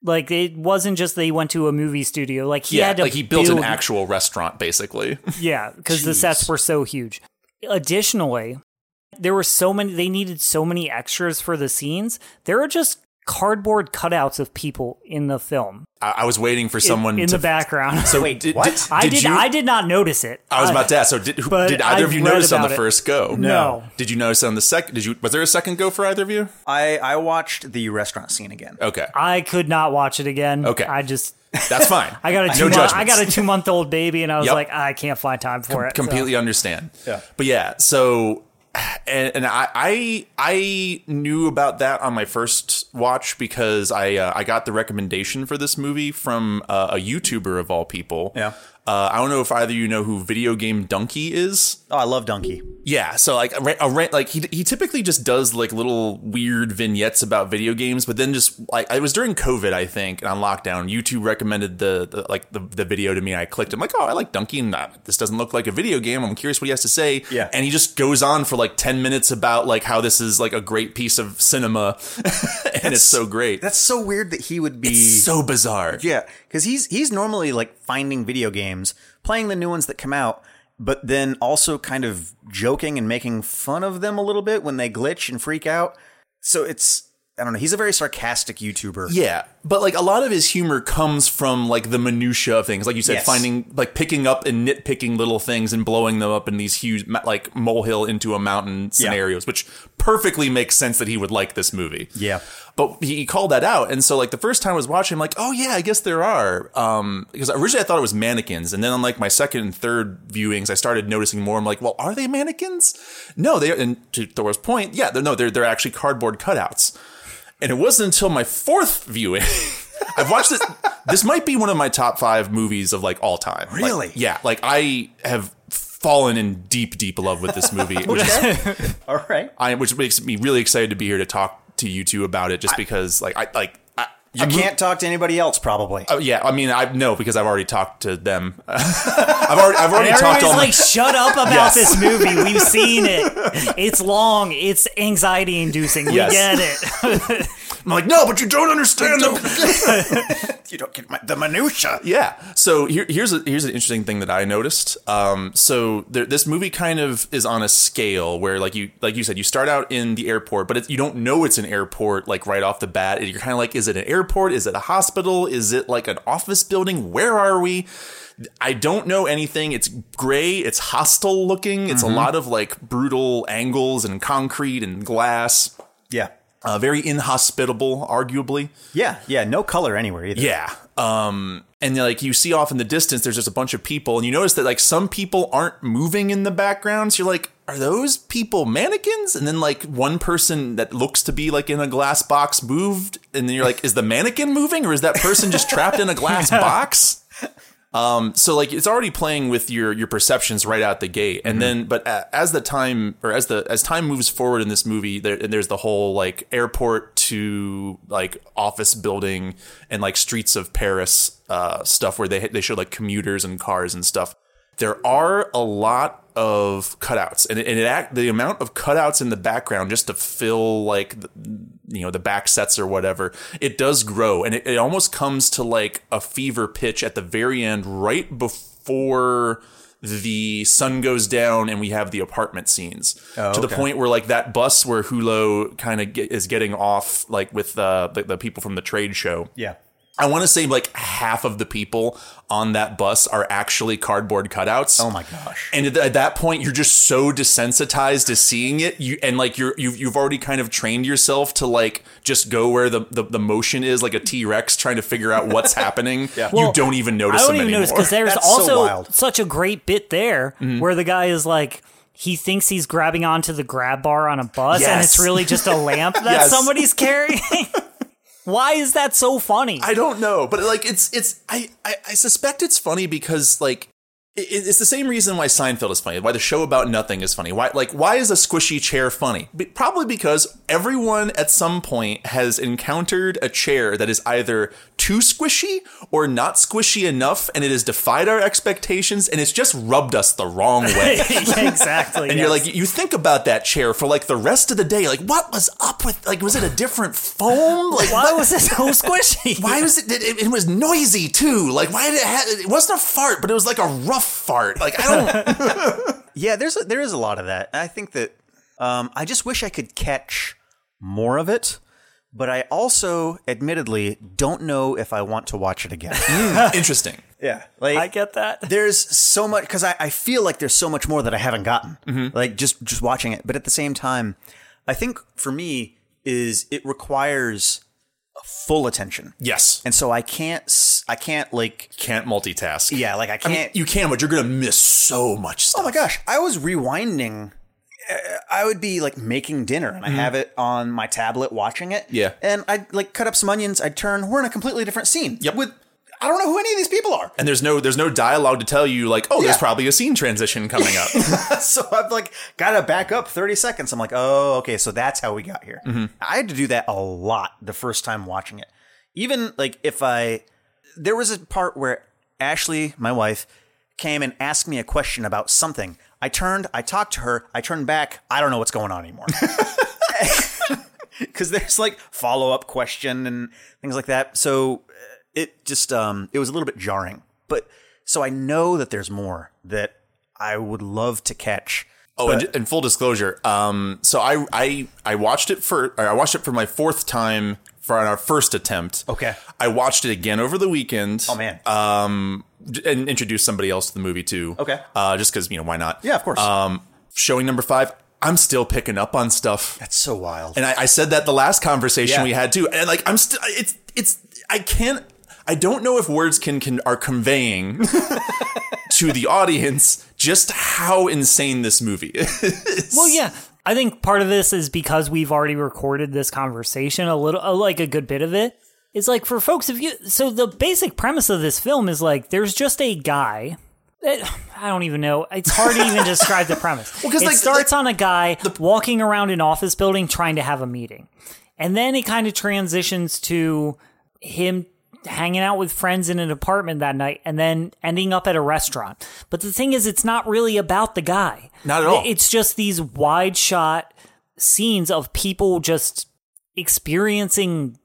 Like it wasn't just they went to a movie studio. Like he yeah, had to like he built build, an actual restaurant basically. Yeah, because the sets were so huge. Additionally, there were so many. They needed so many extras for the scenes. There are just cardboard cutouts of people in the film I, I was waiting for someone in to the background. So Wait, did, what? Did, I did. you, I did not notice it. I was about to ask. So did, who- did either of I've you notice on the it. first go? No. Did you notice on the second? Did you? Was there a second go for either of you? I I watched the restaurant scene again. Okay, I could not watch it again. Okay. I just that's fine. I got a no two month, judgments. I got a two month old baby, and I was Yep. like, I can't find time for it. so- completely understand. Yeah. But yeah, so and, and I, I I knew about that on my first watch because I uh, I got the recommendation for this movie from uh, a YouTuber of all people. Yeah. Uh, I don't know if either of you know who Video Game Donkey is. Oh, I love Donkey. Yeah, so like a, a like he he typically just does like little weird vignettes about video games, but then just like it was during COVID, I think, and on lockdown, YouTube recommended the, the like the, the video to me. I clicked. I'm like, oh, I like Donkey, and uh, this doesn't look like a video game. I'm curious what he has to say. Yeah. and he just goes on for like ten minutes about like how this is like a great piece of cinema, and it's so great. That's so weird that he would be so bizarre. Yeah, because he's he's normally like finding video games, playing the new ones that come out, but then also kind of joking and making fun of them a little bit when they glitch and freak out. So it's I don't know. He's a very sarcastic YouTuber. Yeah, but like a lot of his humor comes from like the minutia of things, like you said, Yes. finding like picking up and nitpicking little things and blowing them up in these huge like molehill into a mountain scenarios, which perfectly makes sense that he would like this movie. Yeah. But he called that out, and so like the first time I was watching, I'm like, oh yeah, I guess there are. Um, because originally I thought it was mannequins, and then on like my second and third viewings, I started noticing more. I'm like, well, are they mannequins? No, they. Are and to Thor's point, yeah, they're no, they're they're actually cardboard cutouts. And it wasn't until my fourth viewing. I've watched this. This might be one of my top five movies of like all time. Like, Really? yeah. Like I have fallen in deep, deep love with this movie, which is All right. I, which makes me really excited to be here to talk to you two about it, just because like I like. I, You can't talk to anybody else, probably. Oh yeah, I mean, I no because I've already talked to them. I've already, I've already talked Everybody's to all my, like, shut up about Yes. this movie. We've seen it. It's long. It's anxiety inducing. We Yes. get it. I'm like, no, but you don't understand the you don't get my, the minutia. Yeah. So here, here's a, here's an interesting thing that I noticed. Um, so there, this movie kind of is on a scale where, like you like you said, you start out in the airport, but it, you don't know it's an airport like right off the bat. You're kind of like, is it an airport? Is it a hospital? Is it like an office building? Where are we? I don't know anything. It's gray. It's hostile looking. It's a lot of like brutal angles and concrete and glass. Yeah. Uh, very inhospitable, arguably. Yeah. Yeah. No color anywhere either. Yeah. Um, and like you see off in the distance, there's just a bunch of people, and you notice that like some people aren't moving in the background. So you're like, are those people mannequins? And then like one person that looks to be like in a glass box moved, and then you're like, is the mannequin moving, or is that person just trapped in a glass box? Um, so like it's already playing with your your perceptions right out the gate, and then but as the time or as the as time moves forward in this movie, there and there's the whole like airport to like office building and like streets of Paris uh, stuff where they they show like commuters and cars and stuff. There are a lot of cutouts, and it, and it act, the amount of cutouts in the background just to fill like the, you know the back sets or whatever it does grow and it, it almost comes to like a fever pitch at the very end right before the sun goes down and we have the apartment scenes to the okay. point where like that bus where Hulot kind of get, is getting off like with uh, the the people from the trade show. Yeah. I want to say like half of the people on that bus are actually cardboard cutouts. Oh my gosh. And at, at that point, you're just so desensitized to seeing it, you and like you're you've, you've already kind of trained yourself to like just go where the, the, the motion is, like a T Rex trying to figure out what's happening. Yeah. You Well, don't even notice I don't them even anymore. notice because there's That's so also wild. such a great bit there Mm-hmm. where the guy is like he thinks he's grabbing onto the grab bar on a bus and it's really just a lamp that Yes. somebody's carrying. Why is that so funny? I don't know, but like it's it's I I, I suspect it's funny because like it, it's the same reason why Seinfeld is funny, why the show about nothing is funny. Why like why is a squishy chair funny? Probably because everyone at some point has encountered a chair that is either too squishy or not squishy enough, and it has defied our expectations, and it's just rubbed us the wrong way. Yeah, exactly. And you're like, you think about that chair for like the rest of the day. Like, what was up with? Like, was it a different foam? Like, why was it so squishy? why was it, it? It was noisy too. Like, why did it? Have, it wasn't a fart, but it was like a rough fart. Like, I don't. Yeah, there's a, there is a lot of that. I think that um, I just wish I could catch more of it, but I also, admittedly, don't know if I want to watch it again. Hmm, interesting. yeah, like I get that. there's so much because I, I feel like there's so much more that I haven't gotten. Mm-hmm. Like just just watching it, but at the same time, I think for me is it requires full attention, Yes, and so I can't I can't like can't multitask. yeah like I I can't. mean, you can, but you're gonna miss so much stuff. Oh my gosh, I was rewinding. I would be like making dinner and I have it on my tablet watching it. Mm-hmm. Yeah. And I'd like cut up some onions, I'd turn, we're in a completely different scene. Yep. With I don't know who any of these people are. And there's no there's no dialogue to tell you like, oh, there's Yeah. probably a scene transition coming up. so I've like gotta back up 30 seconds. I'm like, oh, okay, so that's how we got here. Mm-hmm. I had to do that a lot the first time watching it. Even like if I there was a part where Ashley, my wife, came and asked me a question about something. I turned, I talked to her, I turned back, I don't know what's going on anymore. Cuz there's like follow-up question and things like that. So uh, it just um it was a little bit jarring. But so I know that there's more that I would love to catch. Oh, and, and full disclosure, um, so I I I watched it for I watched it for my fourth time for our first attempt. Okay. I watched it again over the weekend. Oh man. Um, and introduced somebody else to the movie too. Okay. Uh, just because you know why not? Yeah, of course. Um, showing number five, I'm still picking up on stuff. That's so wild. And I, I said that the last conversation Yeah. we had too. And like I'm still it's it's I can't I don't know if words can, can are conveying to the audience just how insane this movie is. Well, yeah. I think part of this is because we've already recorded this conversation a little, uh, like a good bit of it. It's like for folks, if you, so the basic premise of this film is like there's just a guy. I don't even know. It's hard to even describe the premise. 'cause, it like- starts on a guy walking around an office building trying to have a meeting. And then it kind of transitions to him hanging out with friends in an apartment that night and then ending up at a restaurant. But the thing is, it's not really about the guy. Not at all. It's just these wide shot scenes of people just experiencing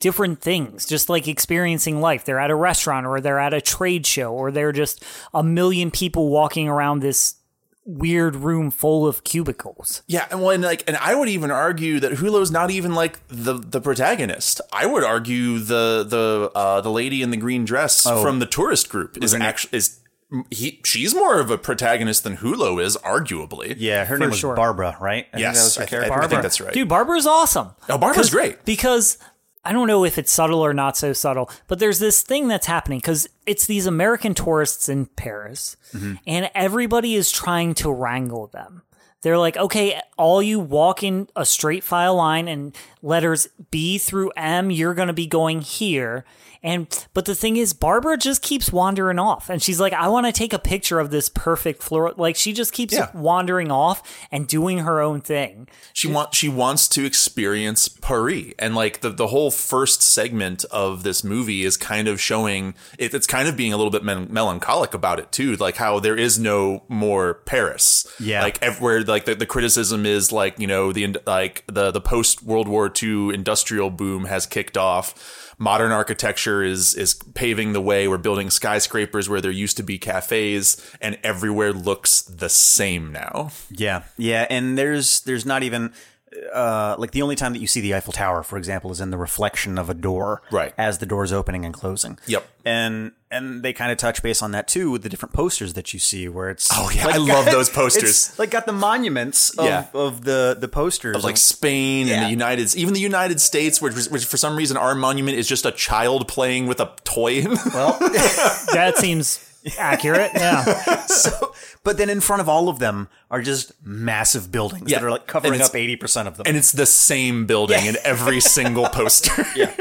different things, just like experiencing life. They're at a restaurant or they're at a trade show or they're just a million people walking around this weird room full of cubicles. Yeah, and when like, and I would even argue that Hulot's not even like the the protagonist. I would argue the the uh, the lady in the green dress from the tourist group is actually is he she's more of a protagonist than Hulot is, arguably. yeah, her name was sure. Barbara, right? I think Yes, that was her I, th- I character. think- I think that's right. Dude, Barbara's awesome. Oh, Barbara's 'Cause- great. Because I don't know if it's subtle or not so subtle, but there's this thing that's happening because it's these American tourists in Paris, Mm-hmm. and everybody is trying to wrangle them. They're like, okay, all you walk in a straight file line and letters B through M, you're going to be going here. And but the thing is, Barbara just keeps wandering off, and she's like, "I want to take a picture of this perfect floor." Like she just keeps Yeah. wandering off and doing her own thing. She want she wants to experience Paris, and like the the whole first segment of this movie is kind of showing it, it's kind of being a little bit men- melancholic about it too, like how there is no more Paris. Yeah. like everywhere, like the, the criticism is like you know the like the the post World War II industrial boom has kicked off. Modern architecture is is paving the way. We're building skyscrapers where there used to be cafes, and everywhere looks the same now. Yeah, yeah, and there's there's not even uh, like the only time that you see the Eiffel Tower, for example, is in the reflection of a door, Right. as the door is opening and closing. Yep. and and they kind of touch base on that too with the different posters that you see, where it's Oh, yeah, I love those posters. It's like got the monuments of, Yeah. of the the posters Of like Spain and the United, even the United States, which, which for some reason our monument is just a child playing with a toy. well, That seems accurate. Yeah. so, but then in front of all of them are just massive buildings Yeah. that are like And covering it's- up eighty percent of them. and it's the same building in every single poster. yeah,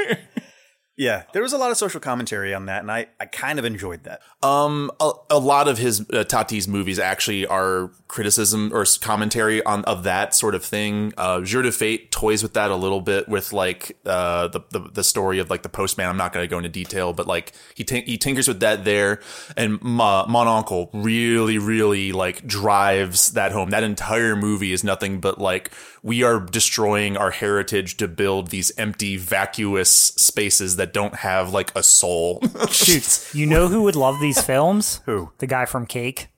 there was a lot of social commentary on that, and I I kind of enjoyed that. Um, a, a lot of his uh, Tati's movies actually are criticism or commentary on of that sort of thing. Uh, Jour de Fête toys with that a little bit with like uh the the, the story of like the postman. I'm not going to go into detail, but like he tin- he tinkers with that there. And Mon Oncle really really like drives that home. That entire movie is nothing but like we are destroying our heritage to build these empty vacuous spaces that don't have like a soul. Shoot. You know who would love these films? Who? The guy from Cake.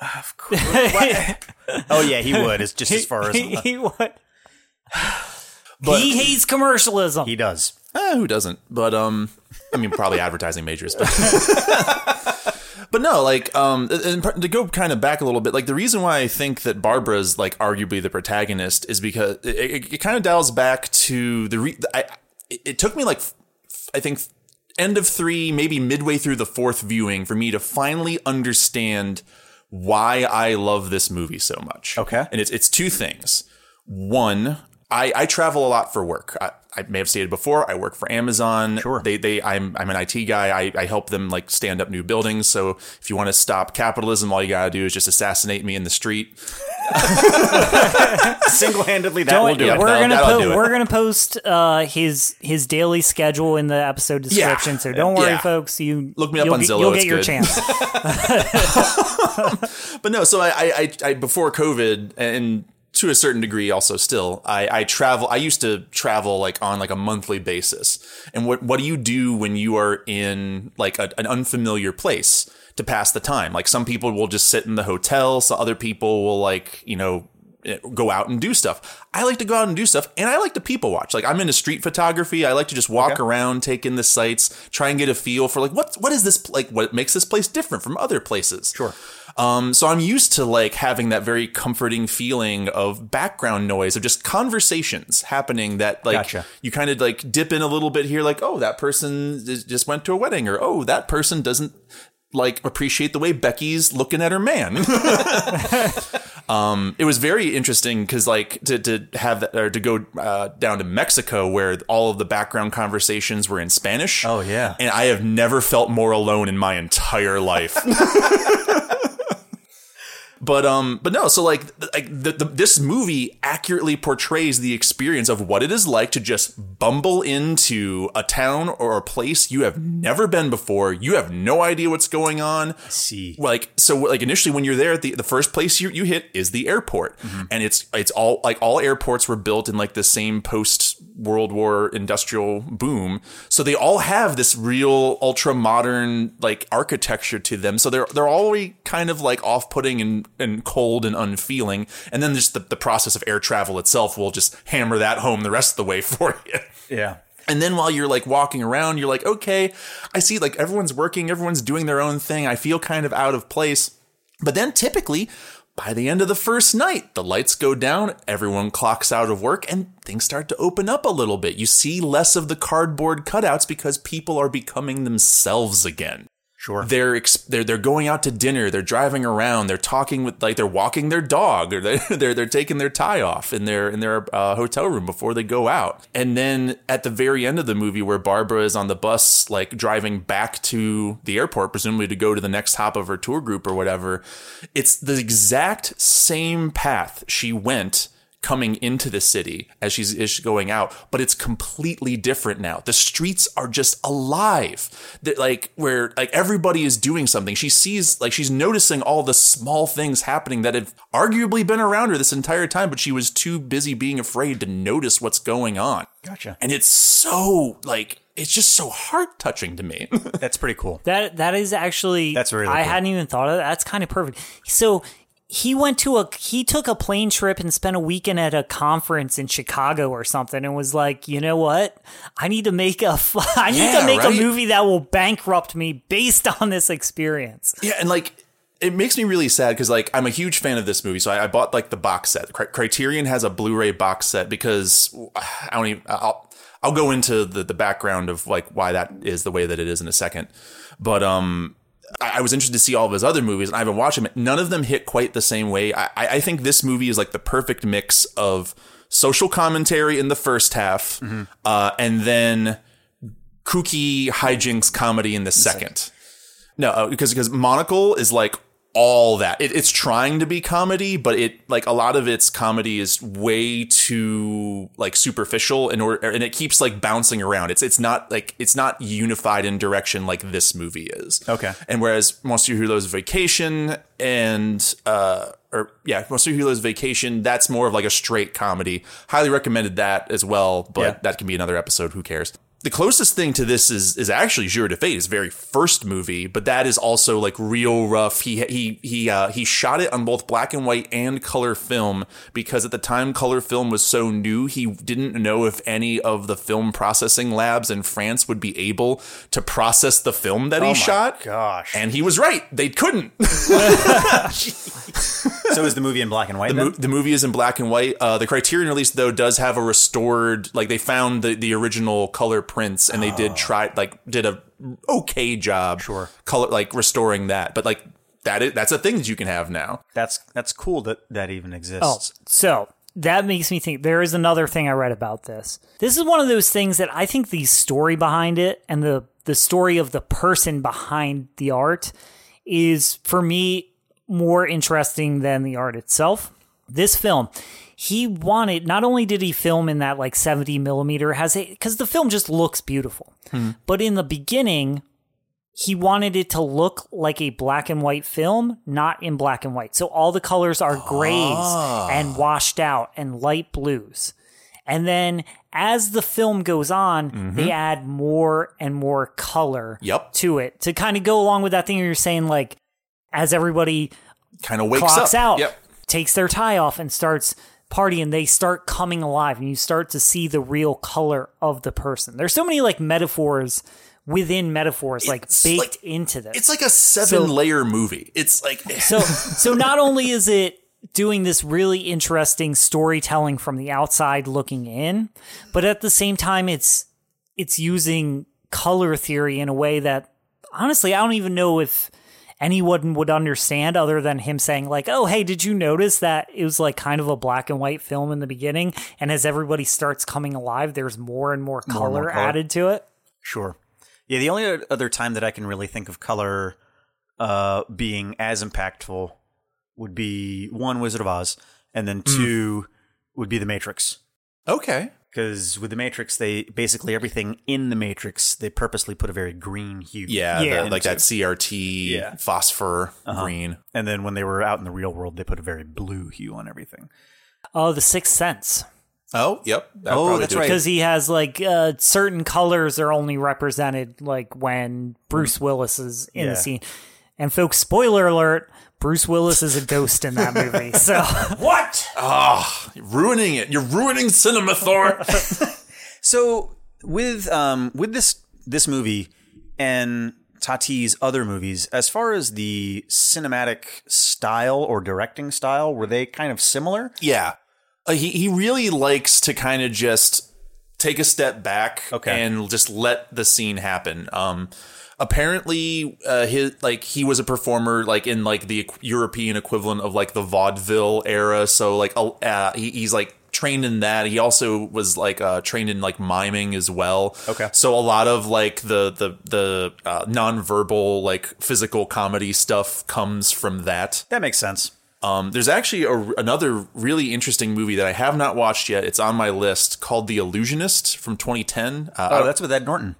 Of course. oh yeah, he would. It's just as far as he, he would. he hates commercialism. he does. Eh, who doesn't? But um, I mean, probably advertising majors, but but no, like um, and to go kind of back a little bit, like the reason why I think that Barbara's like arguably the protagonist is because it, it, it kind of dials back to the re- I it, took me like f- I think end of three, maybe midway through the fourth viewing, for me to finally understand why I love this movie so much. Okay. and it's it's two things. One, I, I travel a lot for work. I, I may have stated before, I work for Amazon. Sure. They they I'm I'm an IT guy. I, I help them like stand up new buildings. So if you want to stop capitalism, all you gotta do is just assassinate me in the street. Single handedly, that Don't- will do yeah, it. we're that'll- gonna that'll po- do it. we're gonna post uh, his his daily schedule in the episode description. So don't worry, Yeah. folks. You Look me up you'll on get, Zillow, You'll get your good. chance. But no, so I, I, I, I before COVID and to a certain degree also still, I, I travel, I used to travel like on like a monthly basis. And what, what do you do when you are in like a, an unfamiliar place to pass the time? Like some people will just sit in the hotel. So other people will like, you know, go out and do stuff. I like to go out and do stuff and I like to people watch. Like I'm into street photography. I like to just walk around, take in the sights, try and get a feel for like what what is this like what makes this place different from other places. Sure. Um, so I'm used to like having that very comforting feeling of background noise of just conversations happening that like Gotcha. you kind of like dip in a little bit here, like, oh, that person just went to a wedding, or oh, that person doesn't like appreciate the way Becky's looking at her man. um, it was very interesting because like to, to have that, or to go uh, down to Mexico where all of the background conversations were in Spanish. Oh, yeah. and I have never felt more alone in my entire life. But um, but no. So like, like the, the, this movie accurately portrays the experience of what it is like to just bumble into a town or a place you have never been before. You have no idea what's going on. see. Like so, like initially when you're there, the the first place you you hit is the airport, and it's it's all like all airports were built in like the same post World War industrial boom, so they all have this real ultra modern like architecture to them. So they're they're already kind of like off putting and and cold and unfeeling, and then just the the process of air travel itself will just hammer that home the rest of the way for you. Yeah. And then while you're like walking around, you're like, okay, I see like everyone's working, everyone's doing their own thing. I feel kind of out of place. But then typically, by the end of the first night, the lights go down, everyone clocks out of work, and things start to open up a little bit. You see less of the cardboard cutouts because people are becoming themselves again Sure. they're they're they're going out to dinner. They're driving around. They're talking with like they're walking their dog, or they're they're, they're taking their tie off in their in their uh, hotel room before they go out. And then at the very end of the movie, where Barbara is on the bus, like driving back to the airport, presumably to go to the next hop of her tour group or whatever, it's the exact same path she went coming into the city as she's, as she's going out, but it's completely different now. The streets are just alive. That like where like everybody is doing something. She sees like she's noticing all the small things happening that have arguably been around her this entire time, but she was too busy being afraid to notice what's going on. Gotcha. And it's so like it's just so heart touching to me. That's pretty cool. That that is actually That's really I cool. hadn't even thought of that. That's kind of perfect. So he went to a he took a plane trip and spent a weekend at a conference in Chicago or something and was like, you know what? I need to make a I need Yeah, to make right? a movie that will bankrupt me based on this experience. Yeah, and like it makes me really sad because like I'm a huge fan of this movie, so I, I bought like the box set. Cri- Criterion has a Blu-ray box set because I don't even. I'll I'll go into the the background of like why that is the way that it is in a second, but um. I I was interested to see all of his other movies, and I haven't watched them. None of them hit quite the same way. I, I I think this movie is like the perfect mix of social commentary in the first half, uh, and then kooky hijinks comedy in the second. No, uh, because because Mon Oncle is like all that. It, it's trying to be comedy, but it like a lot of its comedy is way too like superficial in order, and it keeps like bouncing around. It's it's not like it's not unified in direction like this movie is. Okay. And whereas Monsieur Hulot's Vacation and uh or yeah, Monsieur Hulot's Vacation, that's more of like a straight comedy. Highly recommended that as well, but Yeah. that can be another episode. Who cares? The closest thing to this is is actually Jour de Fête, his very first movie, but that is also like real rough. He he he uh, he shot it on both black and white and color film because at the time color film was so new, he didn't know if any of the film processing labs in France would be able to process the film that he my shot. gosh. And he was right; they couldn't. so is the movie in black and white? The, mo- the movie is in black and white. Uh, the Criterion release though does have a restored, like they found the, the original color prints and they did ah. try like did a okay job, Sure. color like restoring that. But like that is that's a thing that you can have now. that's that's cool that that even Oh, exists. so that makes me think there is another thing I read about this. This is one of those things that I think the story behind it and the the story of the person behind the art is for me more interesting than the art itself. This film, he wanted not only did he film in that like 70 millimeter has it because the film just looks beautiful, hmm. but in the beginning he wanted it to look like a black and white film, not in black and white. So all the colors are grays ah. and washed out and light blues. And then as the film goes on, mm-hmm. they add more and more color Yep. to it to kind of go along with that thing you're saying, like as everybody Kind of wakes clocks up. out, Yep. Takes their tie off, and starts partying, they start coming alive, and you start to see the real color of the person. There's so many like metaphors within metaphors, like It's baked like- into this. It's like a seven layer movie. It's like so, so not only is it doing this really interesting storytelling from the outside looking in, but at the same time, it's it's using color theory in a way that honestly, I don't even know if anyone would understand other than him saying like, "Oh, hey, did you notice that it was like kind of a black and white film in the beginning and as everybody starts coming alive, there's more and more color, more color. added to it?" Sure. Yeah, the only other time that I can really think of color uh, being as impactful would be one Wizard of Oz, and then Hmm. two would be The Matrix. okay. Because with The Matrix, they basically everything in The Matrix they purposely put a very green hue. Yeah, Yeah. the- like that CRT Yeah. phosphor Uh-huh. green. And then when they were out in the real world, they put a very blue hue on everything. Oh, The Sixth Sense. Oh, yep. That'd Oh, that's right. because he has like uh, certain colors are only represented like when Bruce Willis is in Yeah. the scene. And folks, spoiler alert: Bruce Willis is a ghost in that movie. So What? Oh, you're ruining it. You're ruining cinema, Thor. So with um with this this movie and Tati's other movies, as far as the cinematic style or directing style, were they kind of similar? yeah. Uh, he, he really likes to kind of just take a step back Okay. and just let the scene happen. Um, apparently, uh, his like he was a performer like in like the European equivalent of like the vaudeville era. So like uh, he, he's like trained in that. He also was like uh, trained in like miming as well. Okay. So a lot of like the the the uh, nonverbal like physical comedy stuff comes from that. That makes sense. Um, there's actually a, another really interesting movie that I have not watched yet. It's on my list called The Illusionist from 2010. Uh, Oh, that's with Ed Norton.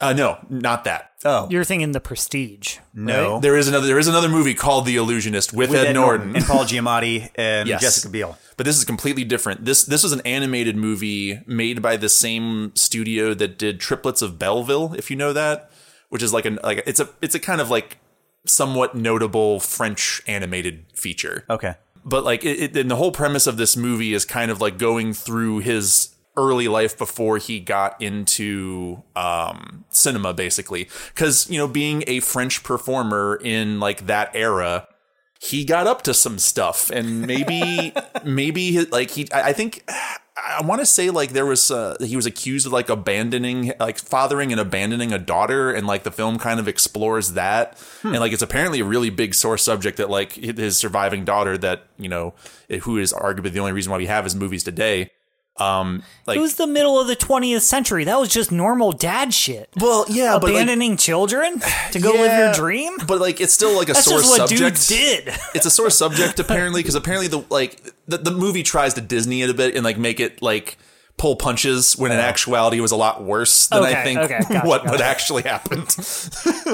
Uh, no, not that. Oh You're thinking the Prestige. no, There is another. There is another movie called The Illusionist with, With Ed, Norton. and Paul Giamatti and Yes. Jessica Biel. But this is completely different. This this was an animated movie made by the same studio that did Triplets of Belleville, if you know that, which is like an like it's a it's a kind of like somewhat notable French animated feature. Okay. But like it, it, and the whole premise of this movie is kind of like going through his early life before he got into um, cinema, basically. Because you know, being a French performer in like that era, he got up to some stuff, and maybe maybe like he, I think. I want to say like there was uh, he was accused of like abandoning like fathering and abandoning a daughter and like the film kind of explores that and like it's apparently a really big source subject that like his surviving daughter that you know who is arguably the only reason why we have his movies today um like It was the middle of the 20th century. That was just normal dad shit. well yeah but like, Abandoning children to go live yeah, your dream? but like it's still like a That's sore subject did. it's a sore subject apparently because apparently the like the, the movie tries to disney it a bit and like make it like pull punches when in actuality it was a lot worse than i think okay, gotcha, what what actually happened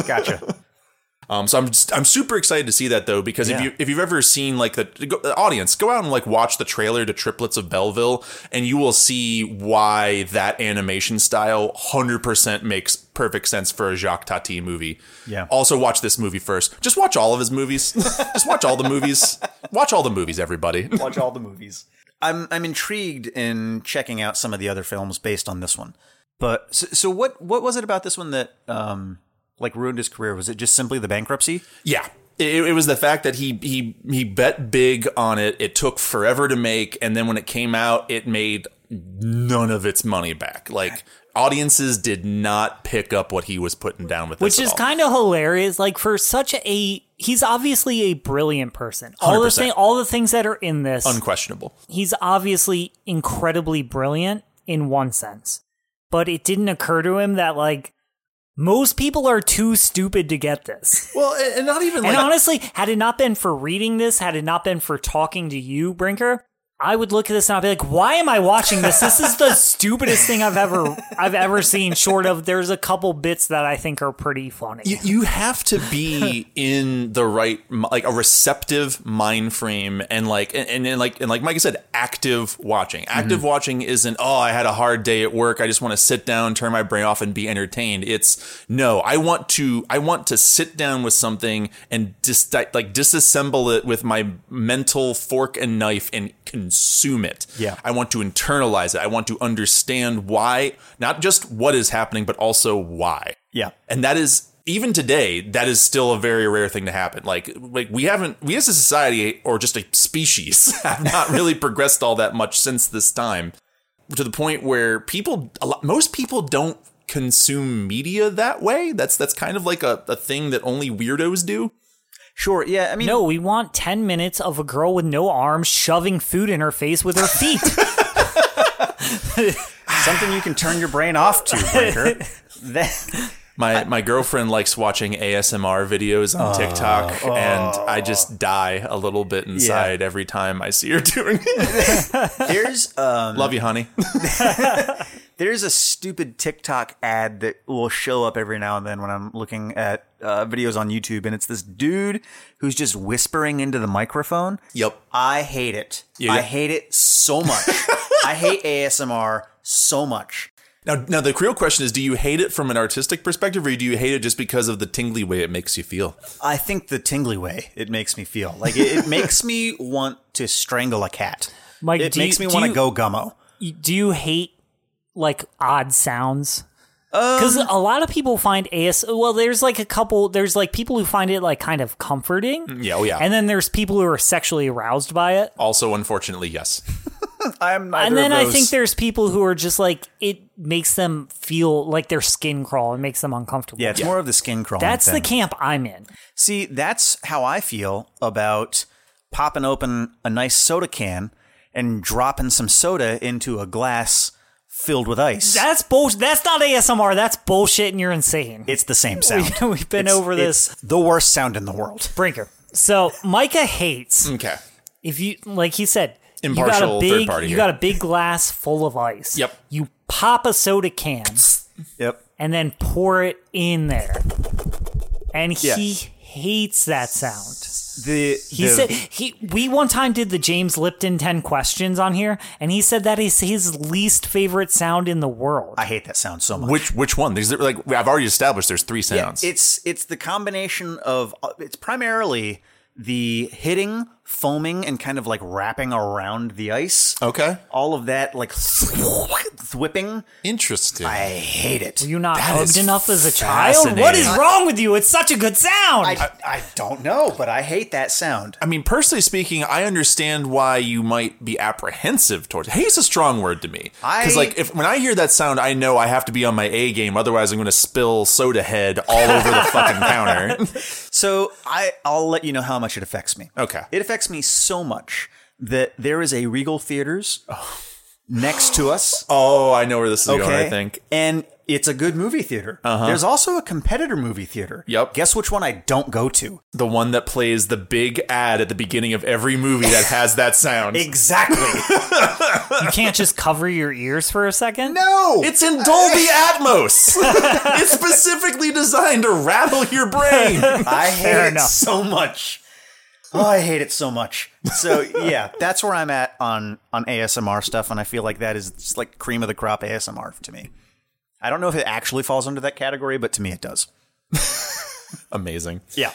Gotcha. um so i'm just, i'm super excited to see that though because if you if you've ever seen like the, the audience go out and like watch the trailer to triplets of belleville and you will see why that animation style 100% makes perfect sense for a jacques tati movie Yeah. also watch this movie first just watch all of his movies just watch all the movies watch all the movies everybody Watch all the movies. I'm I'm intrigued in checking out some of the other films based on this one. But so, so what what was it about this one that um like ruined his career? Was it just simply the bankruptcy? Yeah. It, it was the fact that he he he bet big on it. It took forever to make, and then when it came out, it made none of its money back. Like audiences did not pick up what he was putting down with this. Which at is kind of hilarious. Like for such a, he's obviously a brilliant person. All the 100%. thing, all the things that are in this, unquestionable. he's obviously incredibly brilliant in one sense. But it didn't occur to him that like most people are too stupid to get this. Well, and and not even And like honestly, had it not been for reading this, had it not been for talking to you, Brinker, I would look at this and I'd be like, "Why am I watching this? This is the stupidest thing I've ever I've ever seen." Short of there's a couple bits that I think are pretty funny. you, you have to be in the right like a receptive mind frame and like and, and, and like and like Mike said active watching mm-hmm. active watching isn't oh i had a hard day at work i just want to sit down turn my brain off and be entertained it's no i want to i want to sit down with something and dis- like disassemble it with my mental fork and knife and consume it. Yeah. i want to internalize it. I want to understand why not just what is happening but also why. Yeah. and that is even today that is still a very rare thing to happen. Like like we haven't we as a society or just a species have not really progressed all that much since this time to the point where people a lot, most people don't consume media that way. That's that's kind of like a, a thing that only weirdos do Sure. Yeah. I mean, No, we want 10 minutes of a girl with no arms shoving food in her face with her feet. something you can turn your brain off to, Brinker. That- my my girlfriend likes watching ASMR videos on TikTok and I just die a little bit inside every time I see her doing it. there's um, Love you, honey. there's a stupid TikTok ad that will show up every now and then when I'm looking at uh, videos on YouTube, and it's this dude who's just whispering into the microphone. Yep. I hate it. Yeah. I hate it so much. I hate ASMR so much. Now, now the real question is: Do you hate it from an artistic perspective, or do you hate it just because of the tingly way it makes you feel? I think the tingly way it makes me feel like it, it makes me want to strangle a cat. Mike, it do you- makes me want to go gummo. Do you hate like odd sounds? Um, because a lot of people find AS. Well, there's like a couple. There's like people who find it like kind of comforting. Yeah, oh yeah. And then there's people who are sexually aroused by it. also, unfortunately, yes. I'm neither And then of I think there's people who are just like it makes them feel like their skin crawl and makes them uncomfortable. yeah, it's more of the skin crawl. That's the camp I'm in. See, that's how I feel about popping open a nice soda can and dropping some soda into a glass filled with ice. That's bullshit. That's not ASMR. That's bullshit, and you're insane. it's the same sound. We've been It's- over this. it's the worst sound in the world. Brinker. So Micah hates Okay. if you like he said you got a big third party you here. got a big glass full of ice. Yep. You pop a soda can Yep. and then pour it in there. And he Yeah. hates that sound. The He the- said he we one time did the James Lipton 10 questions on here and he said that is his least favorite sound in the world. I hate that sound so much. Which which one? There's like I've already established. There's three Yeah, sounds. it's it's the combination of uh, it's primarily the hitting, foaming, and kind of like wrapping around the ice. okay. All of that like whipping. Interesting. I hate it. Were you not That hugged is enough as a child? What is fascinating. wrong with you? It's such a good sound. I, I don't know, but I hate that sound. I mean, personally speaking, I understand why you might be apprehensive towards. Hate's a strong word to me because, I- like, if when I hear that sound, I know I have to be on my A game. Otherwise, I'm going to spill soda head all over the fucking counter. So I I'll let you know how much it affects me. Okay. It affects me so much that there is a Regal Theaters oh. Next to us. Oh, I know where this is Okay. going. I think. And it's a good movie theater. Uh-huh. There's also a competitor movie theater. Yep. Guess which one I don't go to? The one that plays the big ad at the beginning of every movie that has that sound. Exactly. you can't just cover your ears for a second? no. It's in Dolby Atmos. it's specifically designed to rattle your brain. I hate Fair it enough. so much. Oh, I hate it so much. So yeah, that's where I'm at on on ASMR stuff, and I feel like that is just like cream of the crop ASMR to me. I don't know if it actually falls under that category, but to me it does. Amazing. Yeah.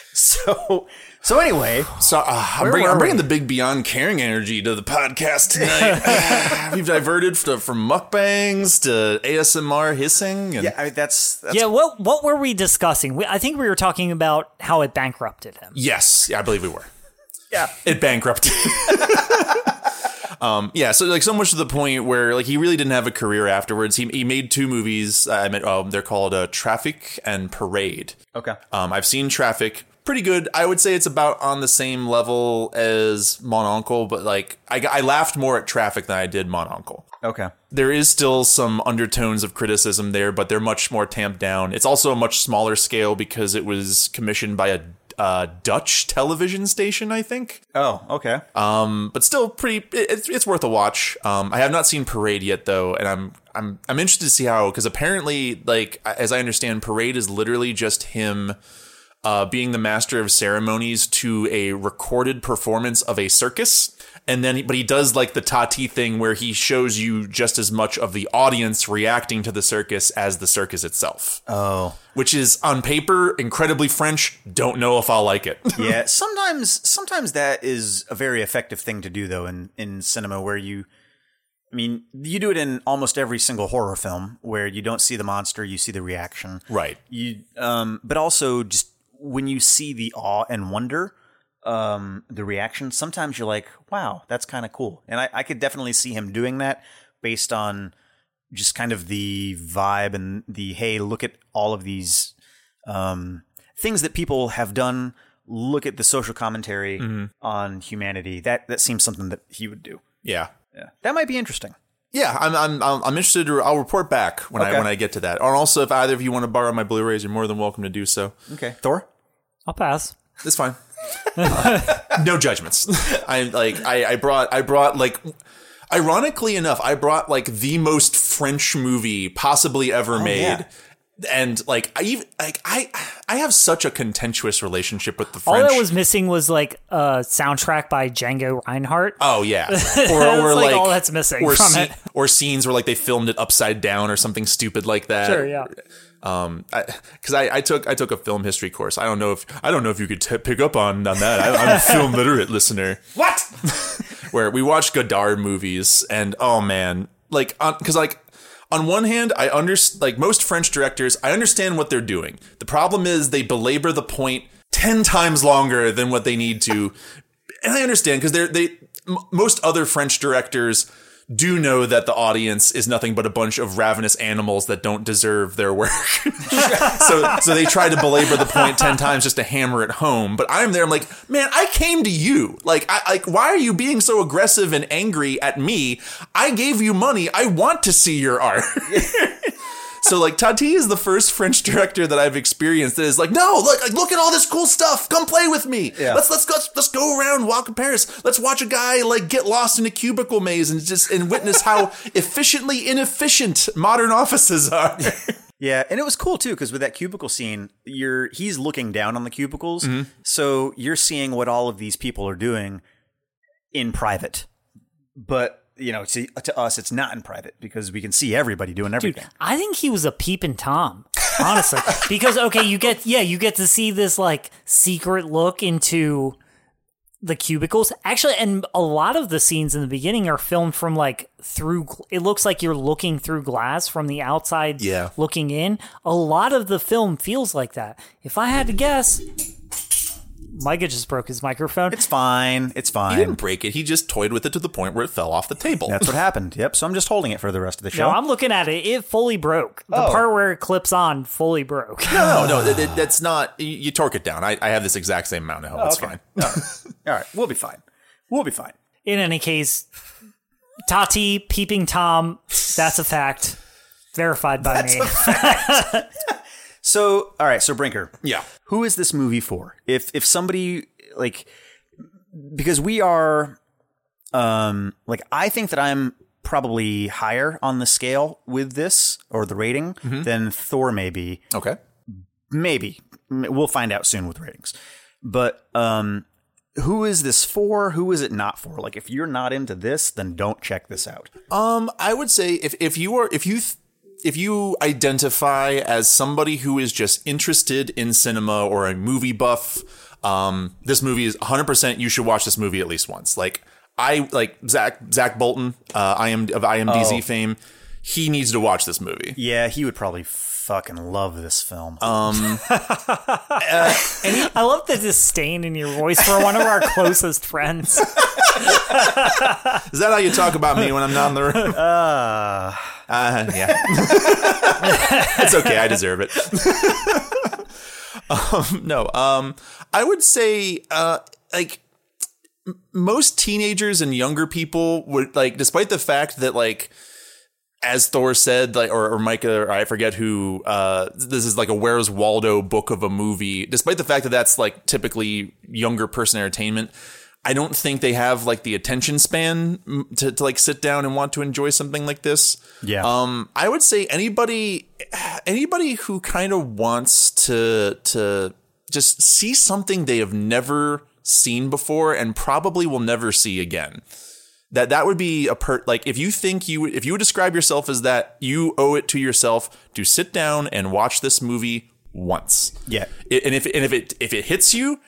So so anyway, So uh, I'm, bringing, I'm bringing we? the big beyond caring energy to the podcast tonight. We've diverted to, from mukbangs to ASMR hissing. And yeah, I mean, that's, that's Yeah, what what were we discussing? We, I think we were talking about how it bankrupted him. Yes, yeah, I believe we were. yeah. It bankrupted. um, yeah, so like so much to the point where like he really didn't have a career afterwards. He, he made two movies. Uh, I mean, um, they're called uh, Traffic and Parade. Okay. Um, I've seen Traffic, pretty good. I would say it's about on the same level as Mon Oncle, but like I, I laughed more at Traffic than I did Mon Oncle. Okay. There is still some undertones of criticism there, but they're much more tamped down. It's also a much smaller scale because it was commissioned by a uh, Dutch television station, I think. Oh, okay. Um, but still pretty. it- It's it's worth a watch. Um, I have not seen Parade yet though, and I'm I'm I'm interested to see how because apparently, like as I understand, Parade is literally just him. Uh, being the master of ceremonies to a recorded performance of a circus, and then but he does like the Tati thing where he shows you just as much of the audience reacting to the circus as the circus itself, oh. which is on paper incredibly French. Don't know if I'll like it. yeah sometimes sometimes that is a very effective thing to do though in in cinema where you i mean you do it in almost every single horror film where you don't see the monster you see the reaction right. you um but also just when you see the awe and wonder um the reaction sometimes you're like wow that's kind of cool. And I, I could definitely see him doing that based on just kind of the vibe and the hey look at all of these um things that people have done. Look at the social commentary on humanity. That that seems something that he would do. Yeah. yeah. That might be interesting Yeah, I'm I'm I'm I'm interested. To, I'll report back when I when I get to that. Or also, if either of you want to borrow my Blu-rays, you're more than welcome to do so. okay thor I'll pass. It's fine. no judgments. I like I I brought I brought like. Ironically enough, I brought like the most French movie possibly ever oh, made. yeah. And like I even like I I have such a contentious relationship with the All French. that was missing was like a soundtrack by Django Reinhardt. Oh yeah, or That's, or like, like, all that's missing or, it. or scenes where like they filmed it upside down or something stupid like that. Sure, yeah. Um, because I, I, took I took a film history course. I don't know if I don't know if you could t- pick up on on that. I, I'm a film literate listener. what Where we watched Godard movies, and oh man, like because like. On one hand, I understand, like most French directors, I understand what they're doing. The problem is they belabor the point 10 times longer than what they need to. And I understand because they're, they, m- most other French directors do know that the audience is nothing but a bunch of ravenous animals that don't deserve their work. so, so they try to belabor the point 10 times just to hammer it home. But I'm there, I'm like, man, I came to you. Like, I, like, why are you being so aggressive and angry at me? I gave you money. I want to see your art. So like Tati is the first French director that I've experienced that is like, no, look, like, look at all this cool stuff. Come play with me. Yeah. Let's let's go let's go around, walk in Paris. Let's watch a guy like get lost in a cubicle maze and just and witness how efficiently inefficient modern offices are. Yeah, and it was cool too because with that cubicle scene, you're he's looking down on the cubicles, Mm-hmm. so you're seeing what all of these people are doing in private. But you know, to, to us, it's not in private because we can see everybody doing everything. Dude, I think he was a peeping Tom, honestly. because okay, you get yeah, you get to see this like secret look into the cubicles. Actually, and a lot of the scenes in the beginning are filmed from like through it looks like you're looking through glass from the outside Yeah. looking in. A lot of the film feels like that. If I had to guess, Micah just broke his microphone. It's fine. It's fine. He fine. didn't break it. He just toyed with it to the point where it fell off the table. That's what happened. Yep. So I'm just holding it for the rest of the show. no, I'm looking at it. It fully broke. The Oh. part where it clips on fully broke. no, no, that- that- that's not. You, you torque it down. I, I have this exact same amount at home. it's okay. fine. All right, we'll be fine. We'll be fine. In any case, Tati peeping Tom, that's a fact. Verified by me. So, all right. So Brinker, Yeah. who is this movie for? If if somebody like because we are um like I think that I'm probably higher on the scale with this or the rating than Thor may be. Okay. Maybe. We'll find out soon with ratings. But um who is this for? Who is it not for? Like if you're not into this, then don't check this out. Um, I would say if if you are if you th- if you identify as somebody who is just interested in cinema or a movie buff, um, this movie is 100. percent You should watch this movie at least once. Like I like Zach Zach Bolton, uh, I am of IMDz fame. He needs to watch this movie. Yeah, he would probably fucking love this film. um I love the disdain in your voice for one of our closest friends. Is that how you talk about me when I'm not in the room? Uh, Uh, yeah. it's okay. I deserve it. um, no. Um, I would say, uh, like, m- most teenagers and younger people would like, despite the fact that like, as Thor said, like, or, or Micah, or I forget who, uh, this is like a Where's Waldo book of a movie. Despite the fact that that's like typically younger person entertainment, I don't think they have like the attention span mm, to, to like sit down and want to enjoy something like this. Yeah. Um, I would say anybody, anybody who kind of wants to to just see something they have never seen before and probably will never see again. That that would be a per like if you think you if you would describe yourself as that, you owe it to yourself to sit down and watch this movie once. Yeah. It- and if and if it if it hits you,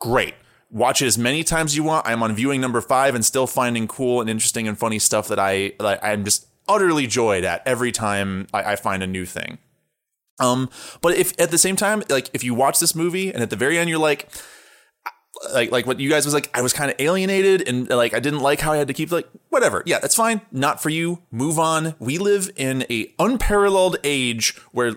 great. Watch it as many times as you want. I'm on viewing number five and still finding cool and interesting and funny stuff that I that I'm just utterly joyed at every time I, I find a new thing. Um, but if at the same time, like if you watch this movie and at the very end you're like, like like what you guys was like, I was kind of alienated and like I didn't like how I had to keep like whatever. Yeah, that's fine. Not for you. Move on. We live in a unparalleled age where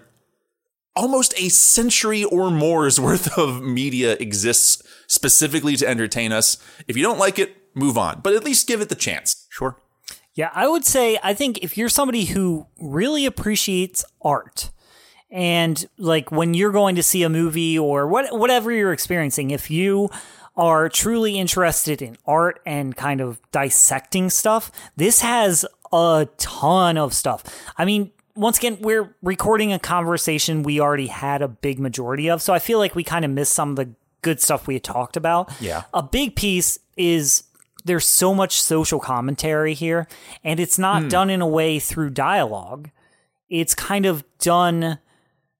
almost a century or more's worth of media exists specifically to entertain us. If you don't like it, move on. But at least give it the chance. sure. Yeah, I would say I think if you're somebody who really appreciates art and like when you're going to see a movie or what whatever you're experiencing, if you are truly interested in art and kind of dissecting stuff, this has a ton of stuff. I mean, once again, we're recording a conversation we already had a big majority of, so I feel like we kind of missed some of the good stuff we had talked about. Yeah. A big piece is there's so much social commentary here, and it's not hmm. done in a way through dialogue. It's kind of done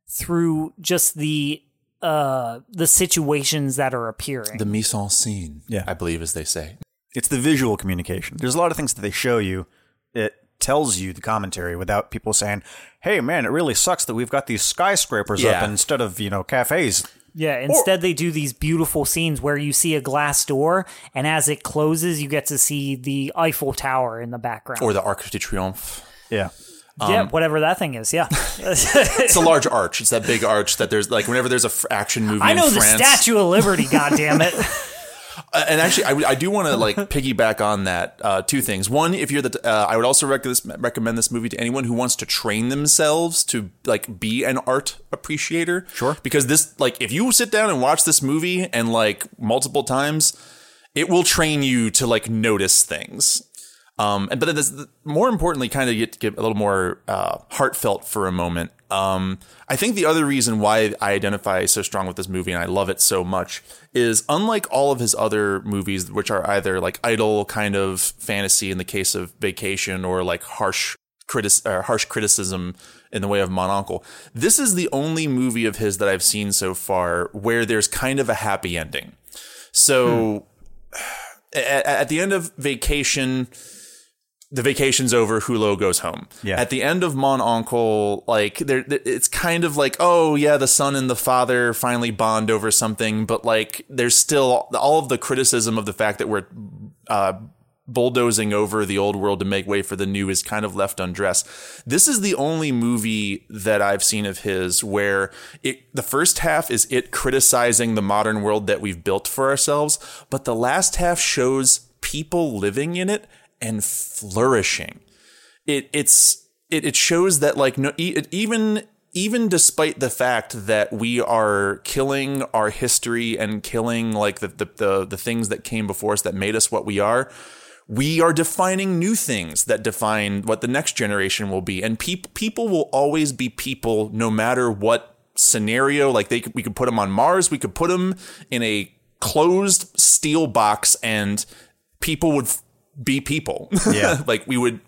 through just the uh the situations that are appearing. The mise en scene, Yeah. I believe, as they say. It's the visual communication. There's a lot of things that they show you. It tells you the commentary without people saying, "Hey, man, it really sucks that we've got these skyscrapers Yeah. up instead of you know cafes." yeah, instead they do these beautiful scenes where you see a glass door and as it closes you get to see the Eiffel Tower in the background. Or the Arc de Triomphe. Yeah. Yeah, whatever that thing is. Yeah. It's a large arch. It's that big arch that there's like whenever there's a f- action movie I know in the France. Statue of Liberty, God damn it. Uh, and actually, I, I do want to like piggyback on that. Uh, two things. One, if you're the, uh, I would also rec- this, recommend this movie to anyone who wants to train themselves to like be an art appreciator. Sure. Because this, like, if you sit down and watch this movie and like multiple times, it will train you to like notice things. Um, and but this, more importantly, kind of get to get a little more uh, heartfelt for a moment. Um, I think the other reason why I identify so strong with this movie and I love it so much is unlike all of his other movies, which are either like idle kind of fantasy in the case of Vacation or like harsh critic- uh, harsh criticism in the way of Mon Oncle. This is the only movie of his that I've seen so far where there's kind of a happy ending. So at, at the end of Vacation, the vacation's over, Hulot goes home. Yeah. At the end of Mon Oncle, like there, it's kind of like, oh yeah, the son and the father finally bond over something, but like there's still all of the criticism of the fact that we're uh, bulldozing over the old world to make way for the new is kind of left undressed. This is the only movie that I've seen of his where it the first half is it criticizing the modern world that we've built for ourselves, but the last half shows people living in it and flourishing. It it's it, it shows that like no even even despite the fact that we are killing our history and killing like the, the the the things that came before us that made us what we are, we are defining new things that define what the next generation will be. And people people will always be people no matter what scenario. Like they could, we could put them on Mars, we could put them in a closed steel box, and people would be people. Yeah. like we would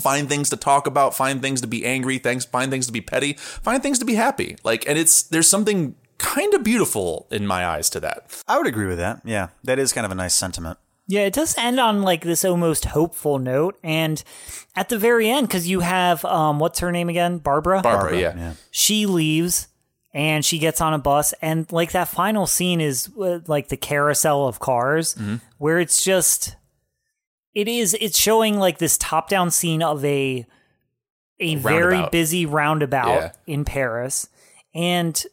find things to talk about, find things to be angry, things find things to be petty, find things to be happy. Like and it's there's something kind of beautiful in my eyes to that. I would agree with that. Yeah, that is kind of a nice sentiment. Yeah, it does end on like this almost hopeful note, and at the very end, because you have um, what's her name again, Barbara. Barbara, yeah. Yeah. she leaves and she gets on a bus and like that final scene is uh, like the carousel of cars Mm-hmm. where it's just it is it's showing like this top down scene of a a very busy roundabout Yeah. in Paris and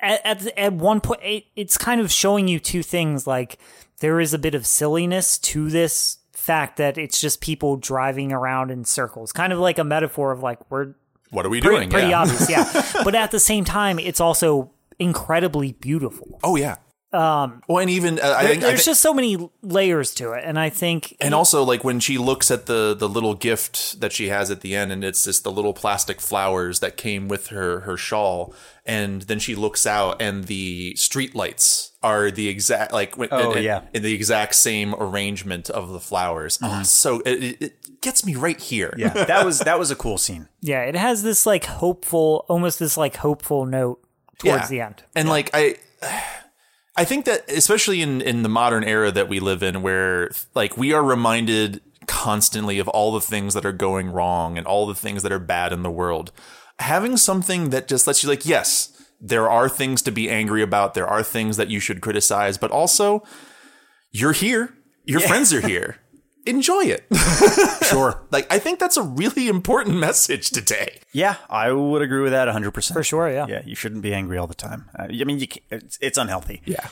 at at, at one point it, it's kind of showing you two things like there is a bit of silliness to this fact that it's just people driving around in circles kind of like a metaphor of like we're What are we pretty, doing? pretty yeah. obvious, yeah. but at the same time, it's also incredibly beautiful. Oh yeah. Um, well, and even uh, I There- think, I there's thi- just so many layers to it, and I think and also like when she looks at the the little gift that she has at the end, and it's just the little plastic flowers that came with her her shawl, and then she looks out, and the street lights are the exact like when- Oh, and- and- yeah. in the exact same arrangement of the flowers. Oh, so it, it- it gets me right here. Yeah, that was that was a cool scene. yeah, it has this like hopeful, almost this like hopeful note towards Yeah. the end. And like I I think that especially in in the modern era that we live in where like we are reminded constantly of all the things that are going wrong and all the things that are bad in the world. Having something that just lets you like yes, there are things to be angry about, there are things that you should criticize, but also you're here. Your friends are here. Enjoy it. Sure. like I think that's a really important message today. Yeah, I would agree with that 100%. For sure, yeah. Yeah, you shouldn't be angry all the time. Uh, I mean, you can, it's, it's unhealthy. Yeah. I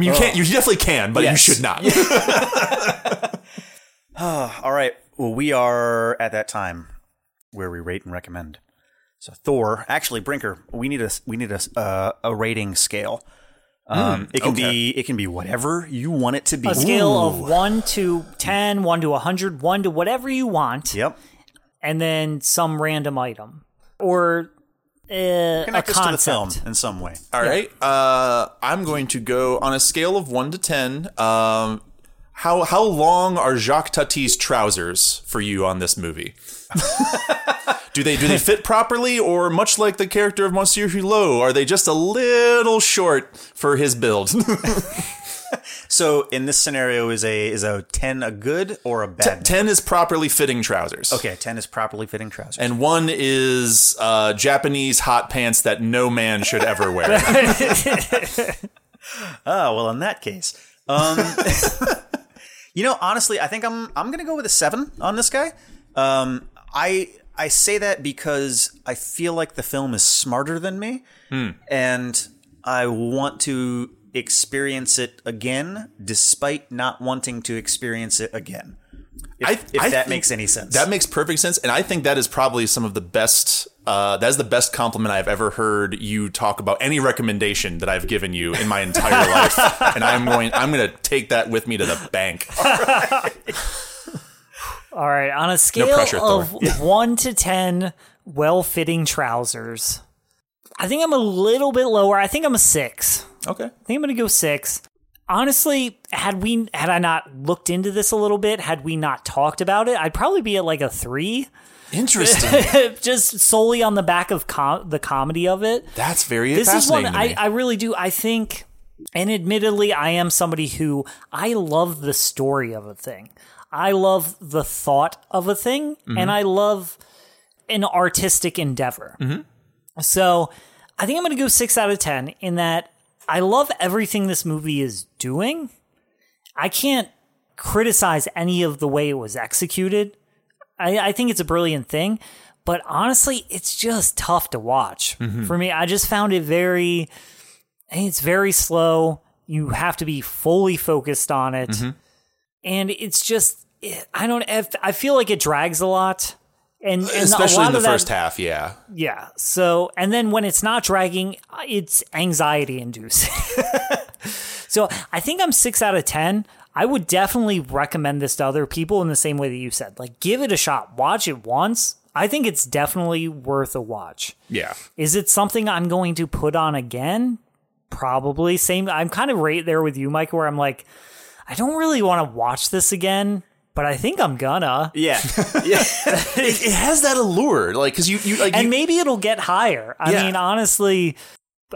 mean, you can't. You definitely can, but Yes. you should not. All right. Well, we are at that time where we rate and recommend. So Thor, actually, Brinker, we need a we need a uh, a rating scale. Um, it can be it can be whatever you want it to be. A scale of 1 to 10, 1 to 100, 1 to whatever you want, Yep. and then some random item. Or uh, a Connect us to the concept. film in some way. All right. Uh, I'm going to go on a scale of one to ten. Um, how how long are Jacques Tati's trousers for you on this movie? Do they do they fit properly, or much like the character of Monsieur Hulot, are they just a little short for his build? So in this scenario, is a is a ten a good or a bad? ten is properly fitting trousers. Okay, ten is properly fitting trousers. And one is uh, Japanese hot pants that no man should ever wear. Oh well, in that case, um, you know, honestly, I think I'm I'm gonna go with a seven on this guy. Um, I I say that because I feel like the film is smarter than me, and I want to experience it again, despite not wanting to experience it again. If, I- if I that makes any sense. That makes perfect sense, and I think that is probably some of the best. Uh, that is the best compliment I've ever heard you talk about any recommendation that I've given you in my entire life, and I'm going. I'm going to take that with me to the bank. All right, on a scale pressure, of one to ten, well-fitting trousers, I think I'm a little bit lower. I think I'm a six. Okay. I think I'm gonna go six. Honestly, had we had I not looked into this a little bit, had we not talked about it, I'd probably be at like a three, Interesting. just solely on the back of com- the comedy of it. That's very interesting. this is one I. I really do. I think, and admittedly, I am somebody who I love the story of a thing. I love the thought of a thing, Mm-hmm. and I love an artistic endeavor. Mm-hmm. So I think I'm going to go six out of 10 in that I love everything this movie is doing. I can't criticize any of the way it was executed. I, I think it's a brilliant thing, but honestly, it's just tough to watch for me. I just found it very, it's very slow. You have to be fully focused on it, and it's just, I don't. I feel like it drags a lot, and, and a Especially lot in the of that- first half, yeah. yeah. So, and then when it's not dragging, it's anxiety inducing. so, I think I'm six out of 10. I would definitely recommend this to other people in the same way that you said. Like, give it a shot, watch it once. I think it's definitely worth a watch. Yeah. Is it something I'm going to put on again? Probably. Same. I'm kind of right there with you, Mike, where I'm like, I don't really want to watch this again, but I think I'm gonna. yeah, yeah. It, it has that allure, like because you you like and you, maybe it'll get higher. I Yeah. mean, honestly,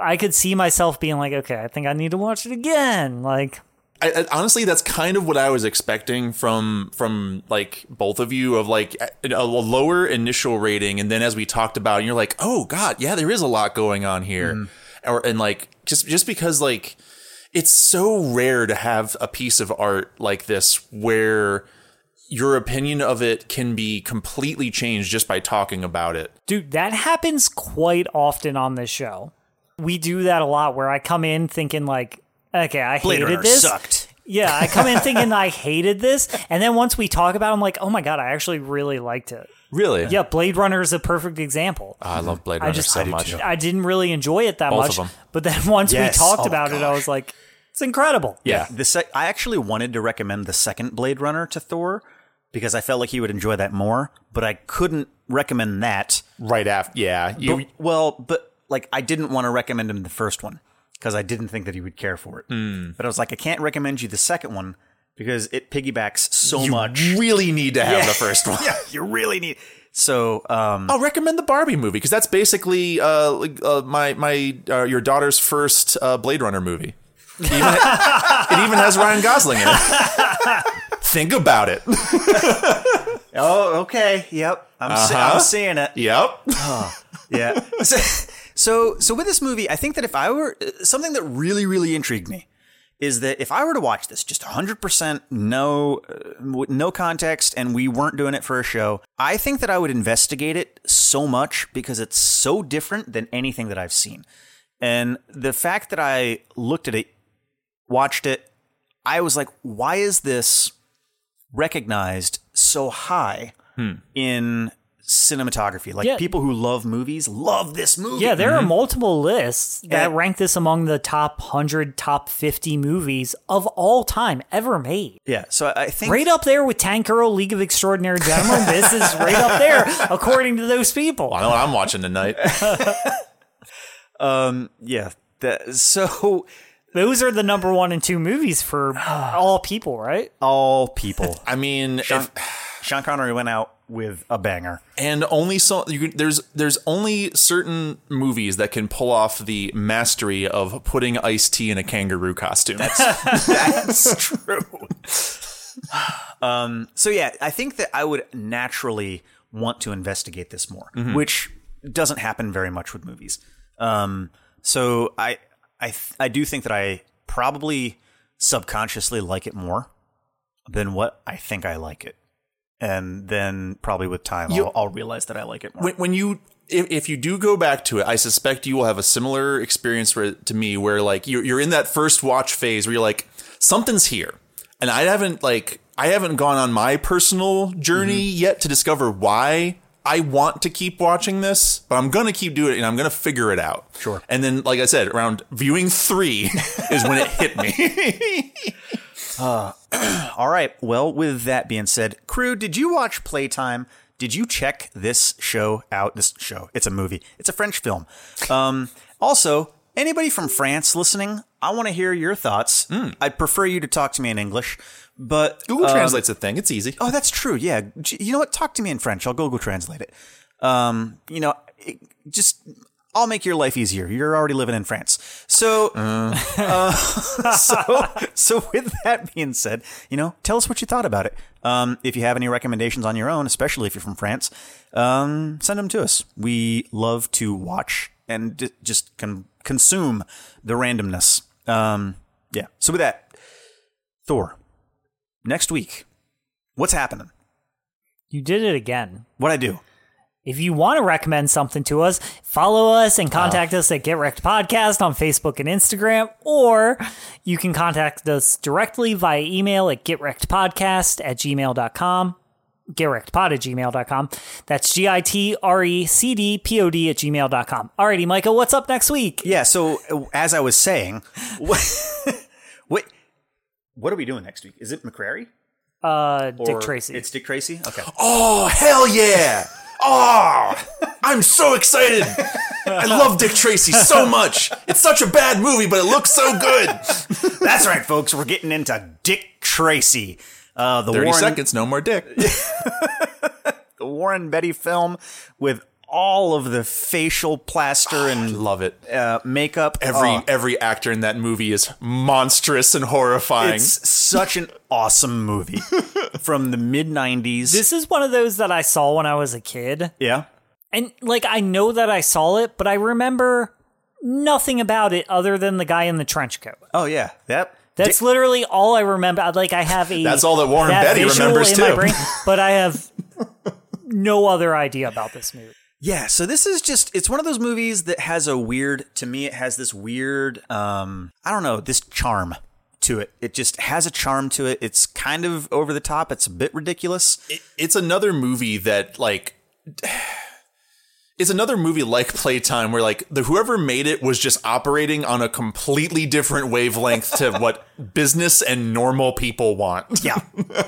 I could see myself being like, okay, I think I need to watch it again. Like, I, I- honestly, that's kind of what I was expecting from from like both of you of like a, a lower initial rating, and then as we talked about, you're like, oh god, yeah, there is a lot going on here, mm-hmm. or and like just just because like it's so rare to have a piece of art like this where your opinion of it can be completely changed just by talking about it. dude, that happens quite often on this show. We do that a lot where I come in thinking like, okay, I Blade hated Runner this. sucked. Yeah, I come in thinking I hated this, and then once we talk about, it, I'm like, oh my god, I actually really liked it. Really? Yeah, Blade Runner is a perfect example. Ah, I love Blade Runner I just so I, much. I didn't really enjoy it that Both much, of 'em. but then once Yes. we talked Oh, about it, I was like, it's incredible. Yeah. The sec- I actually wanted to recommend the second Blade Runner to Thor because I felt like he would enjoy that more, but I couldn't recommend that. Right after, yeah, you, But- well, but like I didn't want to recommend him the first one because I didn't think that he would care for it. Hmm. But I was like, I can't recommend you the second one because it piggybacks so you much. You really need to have the first one. yeah, you really need. So, um, I'll recommend the Barbie movie because that's basically uh, uh, my my uh, your daughter's first uh, Blade Runner movie. It even, it even has Ryan Gosling in it. Think about it. oh, okay, yep, I'm, see- I'm seeing it. Yep. Yeah. So, so, so with this movie, I think that if I were something that really, really intrigued me is that if I were to watch this, just 100% no, uh, no context, and we weren't doing it for a show, I think that I would investigate it so much because it's so different than anything that I've seen. And the fact that I looked at it, watched it, I was like, why is this recognized so high in cinematography? Like Yeah. people who love movies love this movie. Yeah, there are multiple lists that And- rank this among the top 100, top 50 movies of all time ever made. Yeah. So I think Right up there with Tank Girl, League of Extraordinary Gentlemen. this is right up there, according to those people. I know what I'm watching tonight. Um, yeah. That, so Those are the number one and two movies for all people, right? all people. I mean, if, Sean Connery went out with a banger. and only so you there's there's only certain movies that can pull off the mastery of putting Ice-T in a kangaroo costume. That's true. um, so yeah, I think that I would naturally want to investigate this more, which doesn't happen very much with movies. Um, so I, I, I do think that I probably subconsciously like it more than what I think I like it, and then probably with time You- I'll, I'll realize that I like it more. when, when you if, if you do go back to it, I suspect you will have a similar experience where, to me, where like you're you're in that first watch phase where you're like something's here, and I haven't like I haven't gone on my personal journey mm-hmm. yet to discover why I want to keep watching this, but I'm gonna keep doing it and I'm gonna figure it out. Sure. And then, like I said, around viewing three is when it hit me. All right. Well, with that being said, crew, did you watch Playtime? Did you check this show out? This show, it's a movie. It's a French film. Um, also, anybody from France listening, I want to hear your thoughts. I'd prefer you to talk to me in English, but Google um, Translate's a thing. It's easy. Oh, that's true. Yeah. You know what? Talk to me in French. I'll Google translate it. Um, you know, it, just I'll make your life easier. You're already living in France. So, uh, so, so with that being said, you know, tell us what you thought about it. Um, if you have any recommendations on your own, especially if you're from France, um, send them to us. We love to watch and d- just con- consume the randomness. Um, yeah. So with that, Thor, next week, what's happening? You did it again. What I do? If you want to recommend something to us, follow us and contact Ah. us at Get Wrecked Podcast on Facebook and Instagram, or you can contact us directly via email at getwreckedpodcast at gmail.com. GetWreckedPod at gmail.com. That's G I T R E C D P O D at gmail.com. Alrighty, Michael, what's up next week? Yeah. So uh, as I was saying, what, what, what are we doing next week? Is it McCrary? Uh, Dick Or Tracy. It's Dick Tracy. Okay. Oh, hell yeah! Oh, I'm so excited. I love Dick Tracy so much. It's such a bad movie, but it looks so good. That's right, folks. We're getting into Dick Tracy. Uh, the 30 Warren, seconds, no more dick. the Warren Beatty film with all of the facial plaster and Love it. uh, makeup. Every Oh, every actor in that movie is monstrous and horrifying. it's such an awesome movie from the mid '90s. this is one of those that I saw when I was a kid. yeah. And like I know that I saw it, but I remember nothing about it other than the guy in the trench coat. Oh yeah. Yep. That's literally all I remember. Like I have a That's all that Warren Beatty visual remembers, in my too. brain, but I have no other idea about this movie. Yeah, so this is just it's one of those movies that has a weird to me it has this weird um I don't know, this charm to it. It just has a charm to it. It's kind of over the top, it's a bit ridiculous. It- it's another movie that like it's another movie like Playtime where like the whoever made it was just operating on a completely different wavelength to what business and normal people want. Yeah.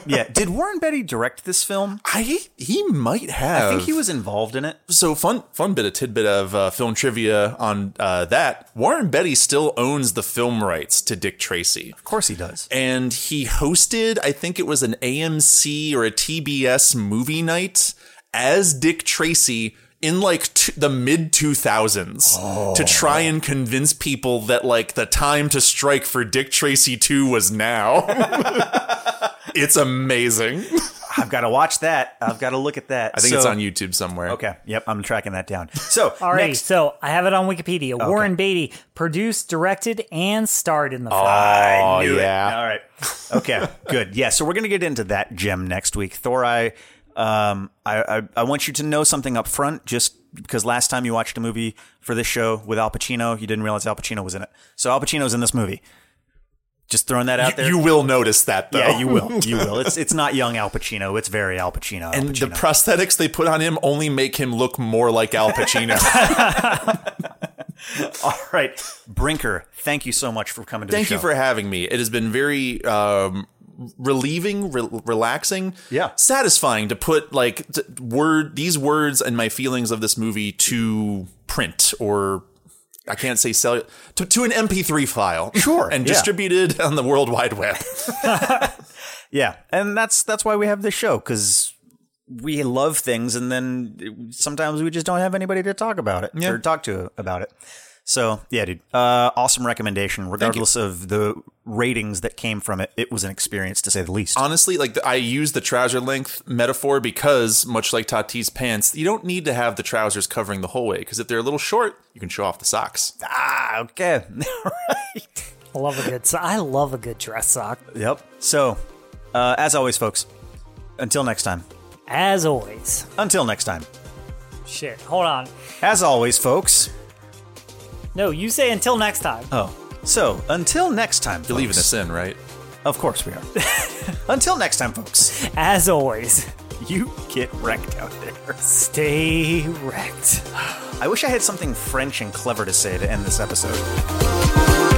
yeah, did Warren Beatty direct this film? I he might have. I think he was involved in it. so fun fun bit of tidbit of uh, film trivia on uh, that. Warren Beatty still owns the film rights to Dick Tracy. Of course he does. and he hosted i think it was an amc or a tbs movie night as dick tracy in like t- the mid 2000s to oh. try and convince people that like the time to strike for dick tracy 2 was now it's amazing I've got to watch that. I've got to look at that. i think it's on youtube somewhere Okay. Yep, I'm tracking that down. So, All right, next so I have it on Wikipedia. Warren Beatty produced, directed, and starred in the film. oh knew it. yeah All right. Okay. good. Yeah. So we're gonna get into that gem next week. Thor, I, um, I, I, I want you to know something up front, just because last time you watched a movie for this show with Al Pacino, you didn't realize Al Pacino was in it. So Al Pacino's in this movie. Just throwing that out there. you will notice that though yeah, you will. You will. It's it's not young Al Pacino. It's very Al Pacino. Al and the prosthetics they put on him only make him look more like Al Pacino. All right, Brinker. Thank you so much for coming to Thank the show. you for having me. It has been very um, relieving, re- relaxing, Yeah. satisfying to put like t- word these words and my feelings of this movie to print or I can't say sell to, to an MP3 file, Sure, and yeah. distributed on the World Wide Web. Yeah, and that's that's why we have this show because we love things, and then sometimes we just don't have anybody to talk about it or talk to about it. So yeah, dude, uh, awesome recommendation. Regardless of the ratings that came from it, it was an experience to say the least. Honestly, like the, I use the trouser length metaphor because, much like Tati's pants, you don't need to have the trousers covering the whole way because if they're a little short, you can show off the socks. ah, okay, right. I love a good. I love a good dress sock. Yep. So, uh, as always, folks, until next time. As always. Until next time. Shit. Hold on. As always, folks. No, you say until next time. Oh, so until next time, You're leaving us in, right? Of course we are. until next time, folks. As always, You get wrecked out there. stay wrecked. I wish I had something French and clever to say to end this episode.